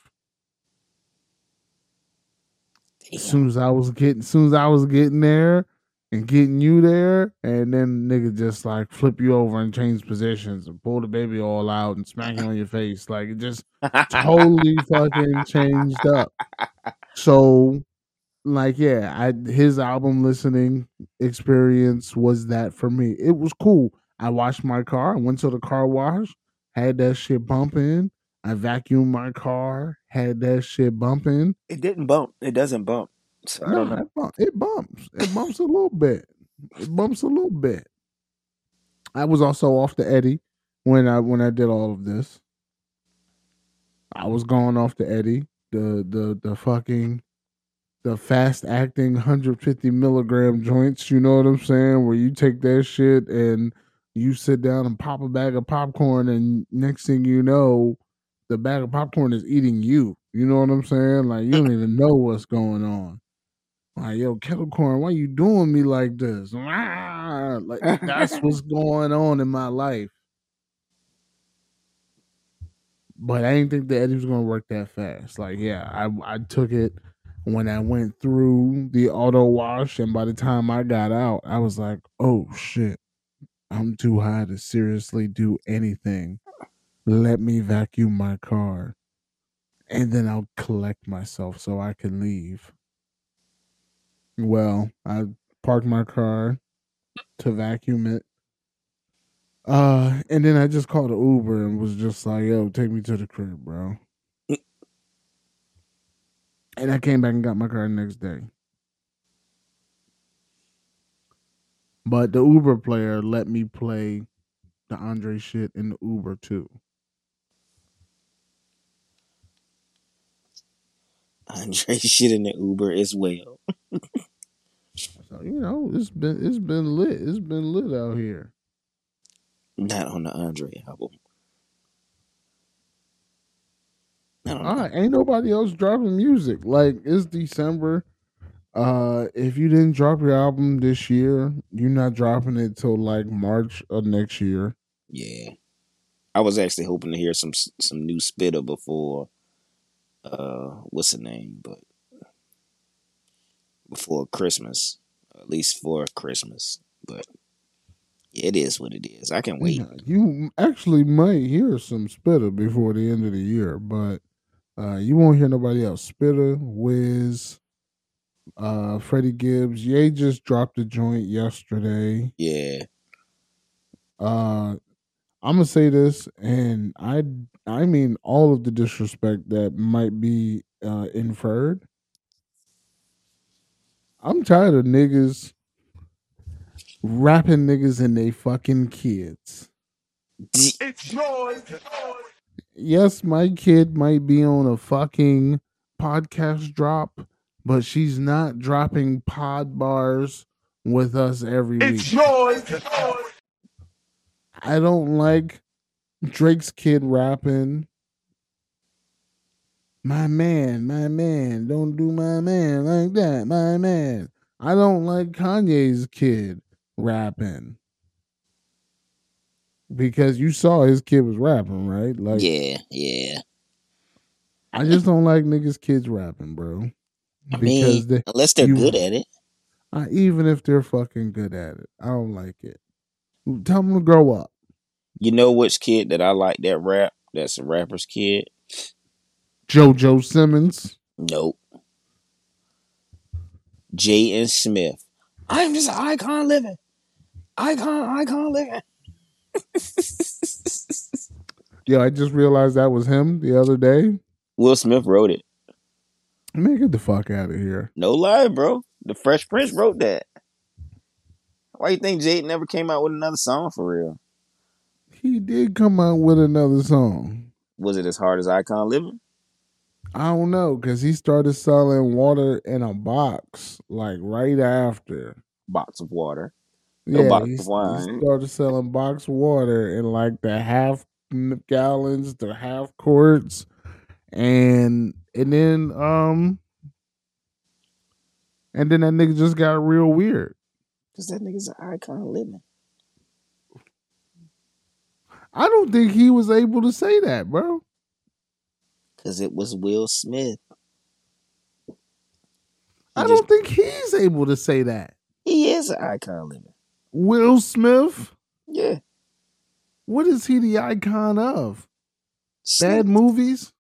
As soon as I was getting, as soon as I was getting there and getting you there, and then nigga just like flip you over and change positions and pull the baby all out and smack it on your face, like it just totally fucking changed up. So, like, yeah, I his album listening experience was that for me. It was cool. I washed my car. I went to the car wash, had that shit bumping. I vacuumed my car, had that shit bumping. It didn't bump. It doesn't bump. I No, don't know. it, it bumps. It bumps a little bit. It bumps a little bit. I was also off the Eddie when I when I did all of this. I was going off the Eddie, the the the fucking the fast acting 150 milligram joints. You know what I'm saying? Where you take that shit and you sit down and pop a bag of popcorn, and next thing you know, the bag of popcorn is eating you. You know what I'm saying? Like you don't even know what's going on. Like, yo, kettle corn, why you doing me like this? Like that's what's going on in my life. But I didn't think the Eddie was gonna work that fast. Like, yeah, I I took it when I went through the auto wash, and by the time I got out, I was like, oh shit, I'm too high to seriously do anything. Let me vacuum my car, and then I'll collect myself so I can leave. Well, I parked my car to vacuum it. Uh, and then I just called an Uber and was just like, yo, take me to the crib, bro. And I came back and got my car the next day. But the Uber player let me play the Andre shit in the Uber too. Andre shit in the Uber as well. So you know, it's been it's been lit. It's been lit out here. Not on the Andre album. All right, ain't nobody else dropping music. Like it's December. Uh, if you didn't drop your album this year, you're not dropping it till like March of next year. Yeah. I was actually hoping to hear some some new Spitta before uh what's the name, but before Christmas. At least for Christmas. But it is what it is. I can wait. Yeah, you actually might hear some Spitta before the end of the year, but uh, you won't hear nobody else. Spitta, Wiz, uh, Freddie Gibbs. Ye just dropped a joint yesterday. Yeah. Uh, I'm gonna say this, and I I mean all of the disrespect that might be uh, inferred. I'm tired of niggas rapping niggas and they fucking kids. It's yours. yes, my kid might be on a fucking podcast drop, but she's not dropping pod bars with us every It's week. yours. I don't like Drake's kid rapping. My man, my man, don't do my man like that, my man. I don't like Kanye's kid rapping. Because you saw his kid was rapping, right? Like yeah, yeah. I just don't like niggas kids rapping, bro. I mean, they- unless they're you- good at it. I, even if they're fucking good at it, I don't like it. Tell them to grow up. You know which kid that I like that rap? That's a rapper's kid. JoJo Simmons. Nope. Jaden Smith. I'm just an icon living. Icon, icon living. Yo, I just realized that was him the other day. Will Smith wrote it. Man, get the fuck out of here. No lie, bro. The Fresh Prince wrote that. Why you think Jaden never came out with another song for real? He did come out with another song. Was it as hard as Icon Living? I don't know, because he started selling water in a box like right after. Box of water. No Yeah, box he, of s- he started selling box water in like the half gallons, the half quarts, and and then um and then that nigga just got real weird. Cause that nigga's an icon living. I don't think he was able to say that, bro. Cause it was Will Smith. He I just don't think he's able to say that. he is an icon living. Will Smith, Yeah. what is he the icon of? Bad movies?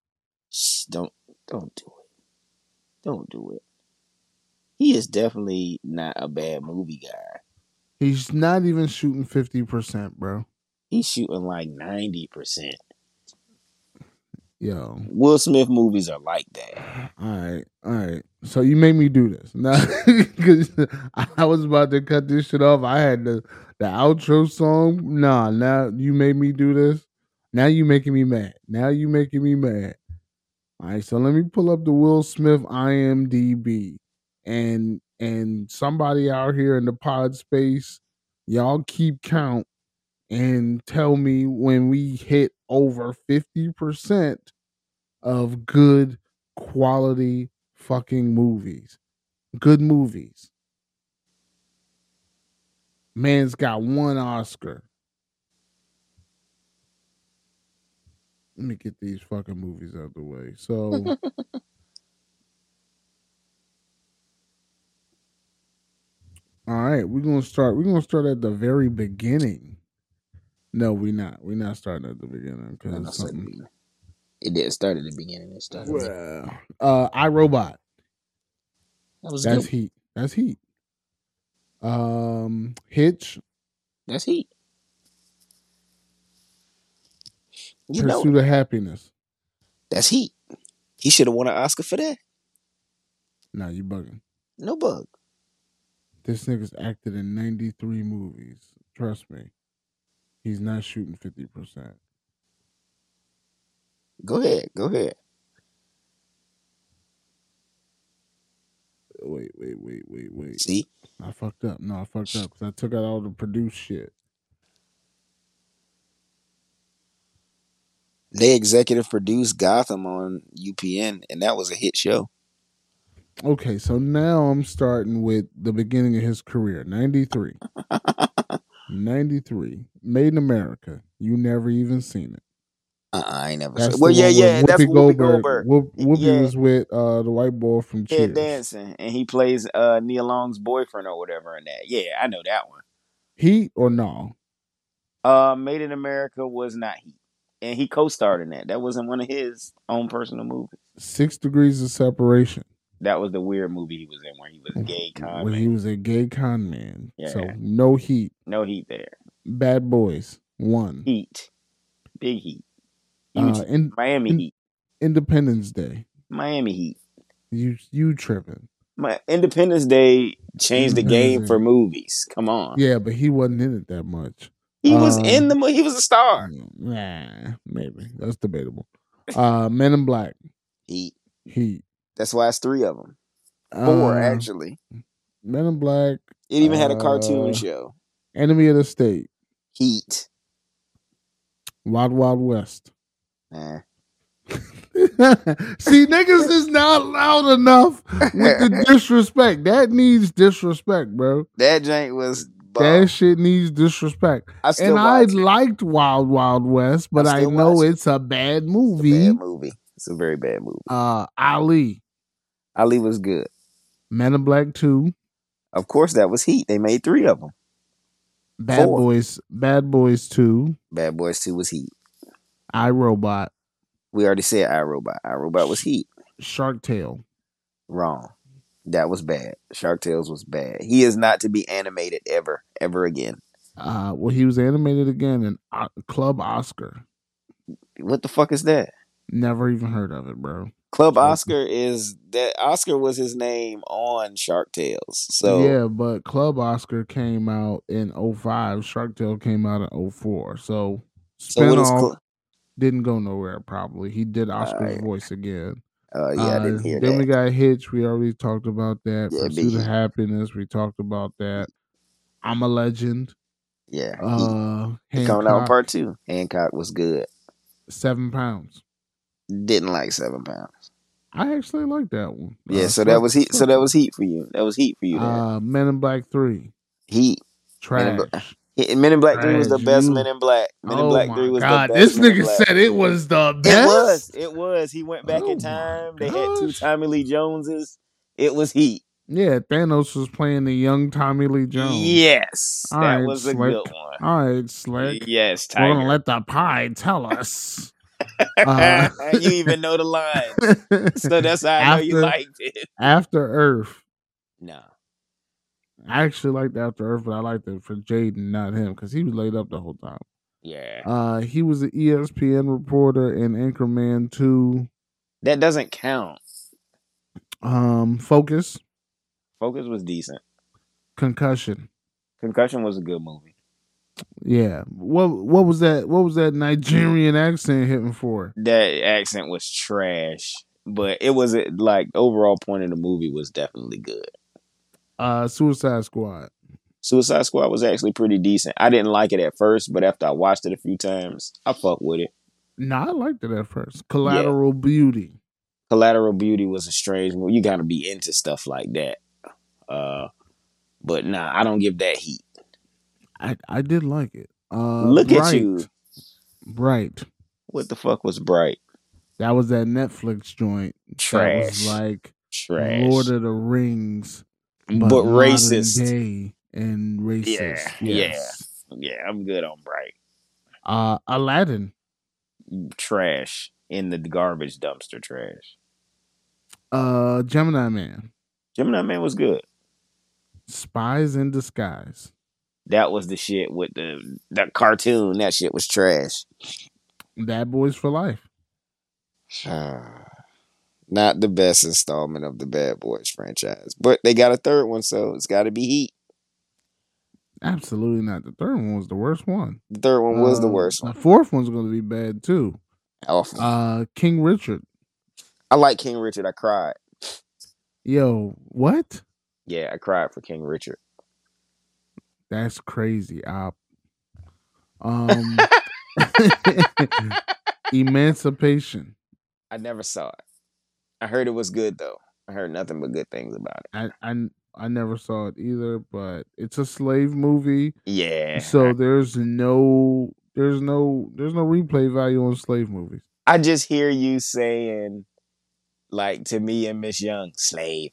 Shh, don't don't do it. Don't do it. He is definitely not a bad movie guy. He's not even shooting 50%, bro. He's shooting like ninety percent. Yo. Will Smith movies are like that. All right, all right. So you made me do this now because I was about to cut this shit off. I had the the outro song. Nah, now you made me do this. Now you making me mad. Now you making me mad. All right, so let me pull up the Will Smith IMDb, and and somebody out here in the pod space, y'all keep count and tell me when we hit over fifty percent of good quality fucking movies. Good movies. Man's got one Oscar. Let me get these fucking movies out of the way. So All right, we're gonna start. We're gonna start at the very beginning. No, we're not. We're not starting at the beginning because something. It did start at the beginning. It started. Well, uh, iRobot. That was That's good. Heat. That's Heat. Um, Hitch. That's heat. You know, Pursuit of Happiness. that's heat. He should have won an Oscar for that. Nah, you bugging. No bug. This nigga's acted in 93 movies. Trust me. He's not shooting 50%. Go ahead. Go ahead. Wait, wait, wait, wait, wait. See, I fucked up. No, I fucked up because I took out all the produce shit. they executive produced Gotham on UPN, and that was a hit show. Okay, so now I'm starting with the beginning of his career 93. 93. Made in America. You never even seen it. Uh, I ain't never. That's. Well, yeah, yeah, that's Whoopi Whoopi Goldberg. Goldberg. Whoop, Whoopi Yeah. was with uh, the white boy from Ted Cheers. Danson, and he plays uh Nia Long's boyfriend or whatever in that. Yeah, I know that one. Heat or no? Uh, Made in America was not Heat, and he co-starred in that. That wasn't one of his own personal movies. Six Degrees of Separation. That was the weird movie he was in, where he was a gay con When man. he was a gay con man. Yeah. So no heat. No heat there. Bad Boys. One. Heat, big heat. Huge Uh, in, Miami in- Heat. Independence Day. Miami Heat. You you tripping. My Independence Day changed the game for movies. Come on. Yeah, but he wasn't in it that much. He was Uh, in the movie. He was a star. Nah, maybe. That's debatable. Uh Men in Black. Heat. Heat. That's why it's three of them. Four, Uh, actually. Men in Black. It even had a cartoon uh, show. Enemy of the State. Heat. Wild Wild West. Nah. See, niggas is not loud enough with the disrespect. That needs disrespect, bro. That jank was That shit needs disrespect. I And I it. liked Wild Wild West, but I, still know it. it's a bad It's a movie. bad movie. It's a very bad movie. Uh, Ali, Ali was good. Men in Black Two, Of course, that was Heat. They made three of them. Bad Four. Boys, Bad Boys Two, Bad Boys 2 was Heat. I Robot, We already said I Robot. I Robot was Heat. Shark Tale. Wrong. That was bad. Shark Tales was bad. He is not to be animated ever, ever again. Uh, well, he was animated again in uh, Club Oscar. What the fuck is that? Never even heard of it, bro. Club Oscar is that Oscar was his name on Shark Tales. So yeah, but Club Oscar came out in 05. Shark Tale came out in 04. So so spinoff Cl- didn't go nowhere. Probably he did Oscar's Alright. voice again. uh, yeah, I didn't Uh, then that. we got Hitch. We already talked about that. Yeah, Pursuit of. Happiness. We talked about that. I'm a Legend. Yeah. Uh, he, coming out part two. Hancock was good. Seven Pounds. Didn't like seven pounds. I actually like that one. Yeah, Uh, so that was heat. So that was heat for you. That was heat for you. There. Uh, Men in Black Three. heat. Men in Trash. Men in Black Three was the best you- Men in Black. Men in oh Black Three was God, the best. this Men nigga said it was the best. It was. It was. He went back Oh in time. They had two. Tommy Lee Joneses. It was heat. Yeah, Thanos was playing the young Tommy Lee Jones. Yes, All that right, was a Slick. good one. All right, Slick. Yes, We're gonna let the pie tell us. Uh, you even know the lines, so that's how I know you liked it. After Earth. No, I actually liked After Earth, but I liked it for Jaden, not him, because he was laid up the whole time. yeah, Uh, he was an ESPN reporter in Anchorman 2. that doesn't count. Um, Focus, Focus was decent. Concussion. Concussion was a good movie. Yeah. What what was that? What was that Nigerian accent hitting for? That accent was trash, but it was like overall point of the movie was definitely good. Uh, Suicide Squad. Suicide Squad was actually pretty decent. I didn't like it at first, but after I watched it a few times, I fuck with it. No, I liked it at first. Collateral Beauty. Collateral Beauty was a strange movie. You gotta be into stuff like that. Uh, but nah, I don't give that heat. I I did like it. Uh, Look at you. Bright. What the fuck was Bright? That was that Netflix joint. That Trash. was like Trash. Lord of the Rings, but modern racist. and racist. Yeah, yes. Yeah, I'm good on Bright. Uh, Aladdin. Trash in the garbage dumpster. Trash. Uh, Gemini Man. Gemini Man was good. Spies in Disguise. That was the shit with the that cartoon. That shit was trash. Bad Boys for Life. Not the best installment of the Bad Boys franchise, but they got a third one, so it's got to be heat. Absolutely not. The third one was the worst one. The third one was the Uh, worst The fourth one's going to be bad too. Awful. Uh, King Richard. I like King Richard. I cried. Yo, what? Yeah, I cried for King Richard. That's crazy. Op. Um, Emancipation. I never saw it. I heard it was good though. I heard nothing but good things about it. I, I I never saw it either, but it's a slave movie, Yeah. so there's no there's no there's no replay value on slave movies. I just hear you saying, like to me and Miss Young, slave.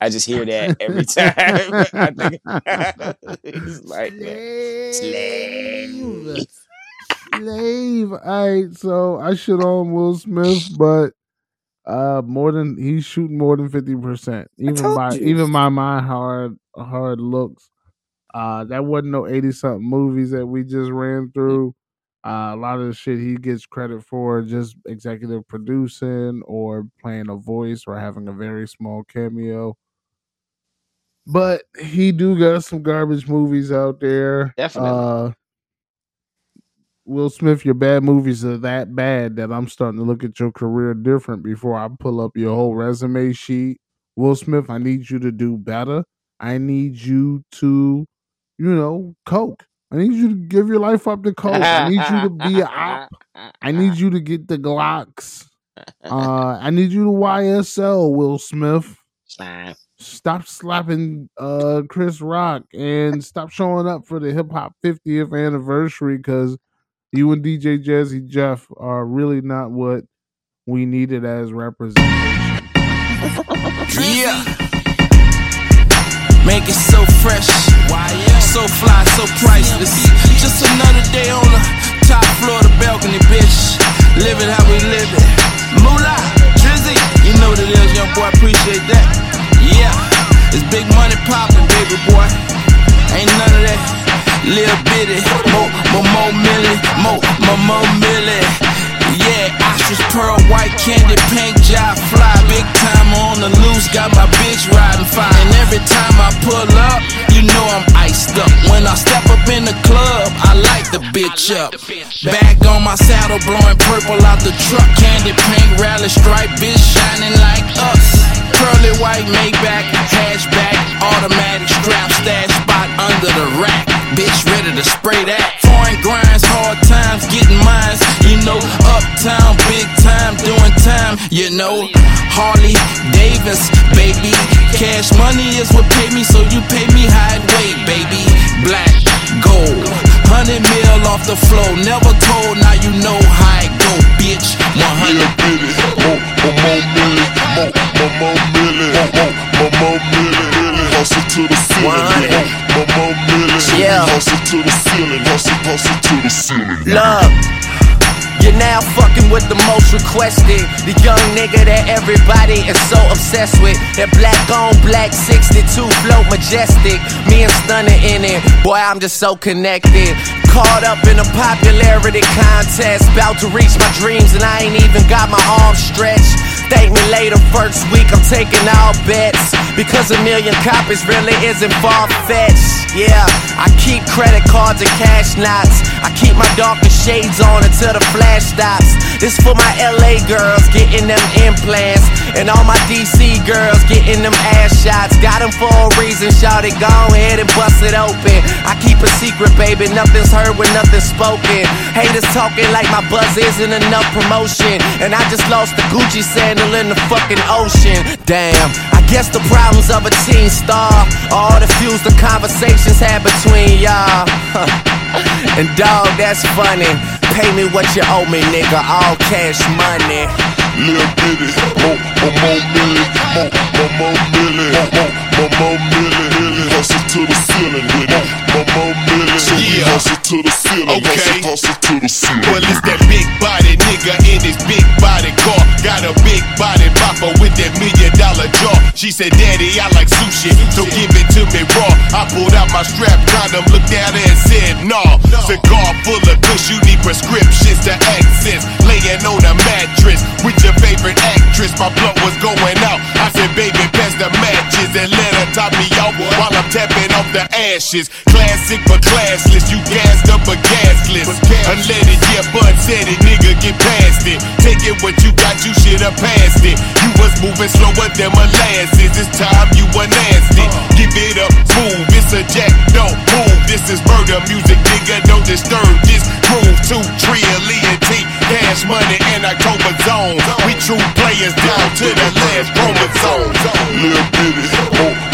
I just hear that every time. I think it's like. Slave. Slave. All right, so I shit on Will Smith, but uh, more than he's shooting more than fifty percent. Even by you. even by my hard hard looks, uh, that wasn't no eighty something movies that we just ran through. Uh, a lot of the shit he gets credit for just executive producing or playing a voice or having a very small cameo. But he do got some garbage movies out there. Definitely. Uh, Will Smith, your bad movies are that bad that I'm starting to look at your career different before I pull up your whole resume sheet. Will Smith, I need you to do better. I need you to, you know, coke. I need you to give your life up to coke. I need you to be a op. I need you to get the Glocks. Uh, I need you to YSL, Will Smith. Stop slapping uh Chris Rock and stop showing up for the hip hop 50th anniversary because you and DJ Jazzy Jeff are really not what we needed as representation. Yeah. Make it so fresh, so fly, so priceless. Just another day on the top floor of the balcony, bitch. Live it how we live it. Moolah, Drizzy, you know what it is, young boy. Appreciate that. Yeah, it's big money poppin', baby boy. Ain't none of that. Lil bitty, mo, mo, mo, milli, mo, mo, mo, milli. Yeah, ostrich pearl, white candy, pink job fly. Big time on the loose, got my bitch riding fine. And every time I pull up, you know I'm iced up. When I step up in the club, I light the bitch up. Back on my saddle, blowing purple out the truck. Candy pink, rally stripe, bitch shining like us. Pearly white Maybach, hatchback, automatic strap, stash spot under the rack. Bitch ready to spray that. Foreign grinds, hard times, getting mines. You know, uptown, big time, doing time. You know, Harley Davis, baby. Cash money is what pay me, so you pay me high weight, baby. Black, gold, hundred mil off the floor. Never told, now you know how it go, bitch. 100 Yeah, baby. More, more, more milli, more, more, more milli, more, more, more, more milli, milli. Hustle to the ceiling, more, more, more milli. So we Yeah. hustle to the ceiling, hustle, hustle to the ceiling. Love. You're now fucking with the most requested. The young nigga that everybody is so obsessed with. That black on black 62 float majestic. Me and Stunner in it. Boy, I'm just so connected. Caught up in a popularity contest. About to reach my dreams and I ain't even got my arms stretched. Thank me later, first week I'm taking all bets. Because a million copies really isn't far fetched. Yeah, I keep credit cards and cash knots. I keep my darkest shades on until the flash stops. This for my LA girls getting them implants. And all my DC girls getting them ass shots. Got them for a reason, shout it, go ahead and bust it open. I keep a secret, baby, nothing's heard when nothing's spoken. Haters talking like my buzz isn't enough promotion. And I just lost the Gucci sandal in the fucking ocean. Damn, I guess the problems of a teen star. All the fuse the conversations had between y'all. and dog, that's funny. Pay me what you owe me, nigga. All cash money. Little bitty, more, more, more milli, more, more, more milli, more, more, more, more milli, milli. Hustle to the ceiling with it, more, more milli. So we Yeah. hustle to the ceiling, Okay. hustle, hustle to the ceiling. Well, it's that big body nigga in his big body car. Got a big body bopper with that million dollar jaw. She said, Daddy, I like sushi, so give it to me raw. I pulled out my strap condom, looked at her and said, Nah. Cigar full of kush, you need prescriptions to access. Laying on a mattress with your favorite actress. My blood was going out. I said, Baby, pass the matches and let her top me off while I'm tapping off the ashes. Classic but classless, you gassed up but gasless. Unleaded, yeah, Bud said it, nigga, get past it. Take it what you got, you should've passed it. You was moving slower than molasses. It's time you were nasty. Give it up, move. It's a jack, don't move. This is murder music, nigga. Don't disturb this groove. Two trillion T, cash money and October zone. We true players down to the last chromosome. Little bitty, oh,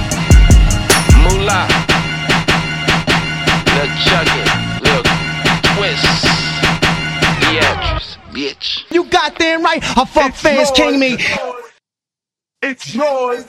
Moolah. Lil Chuckee. Lil Twist. Beatrice. Bitch. You goddamn right. I fuck fans king me. It's yours.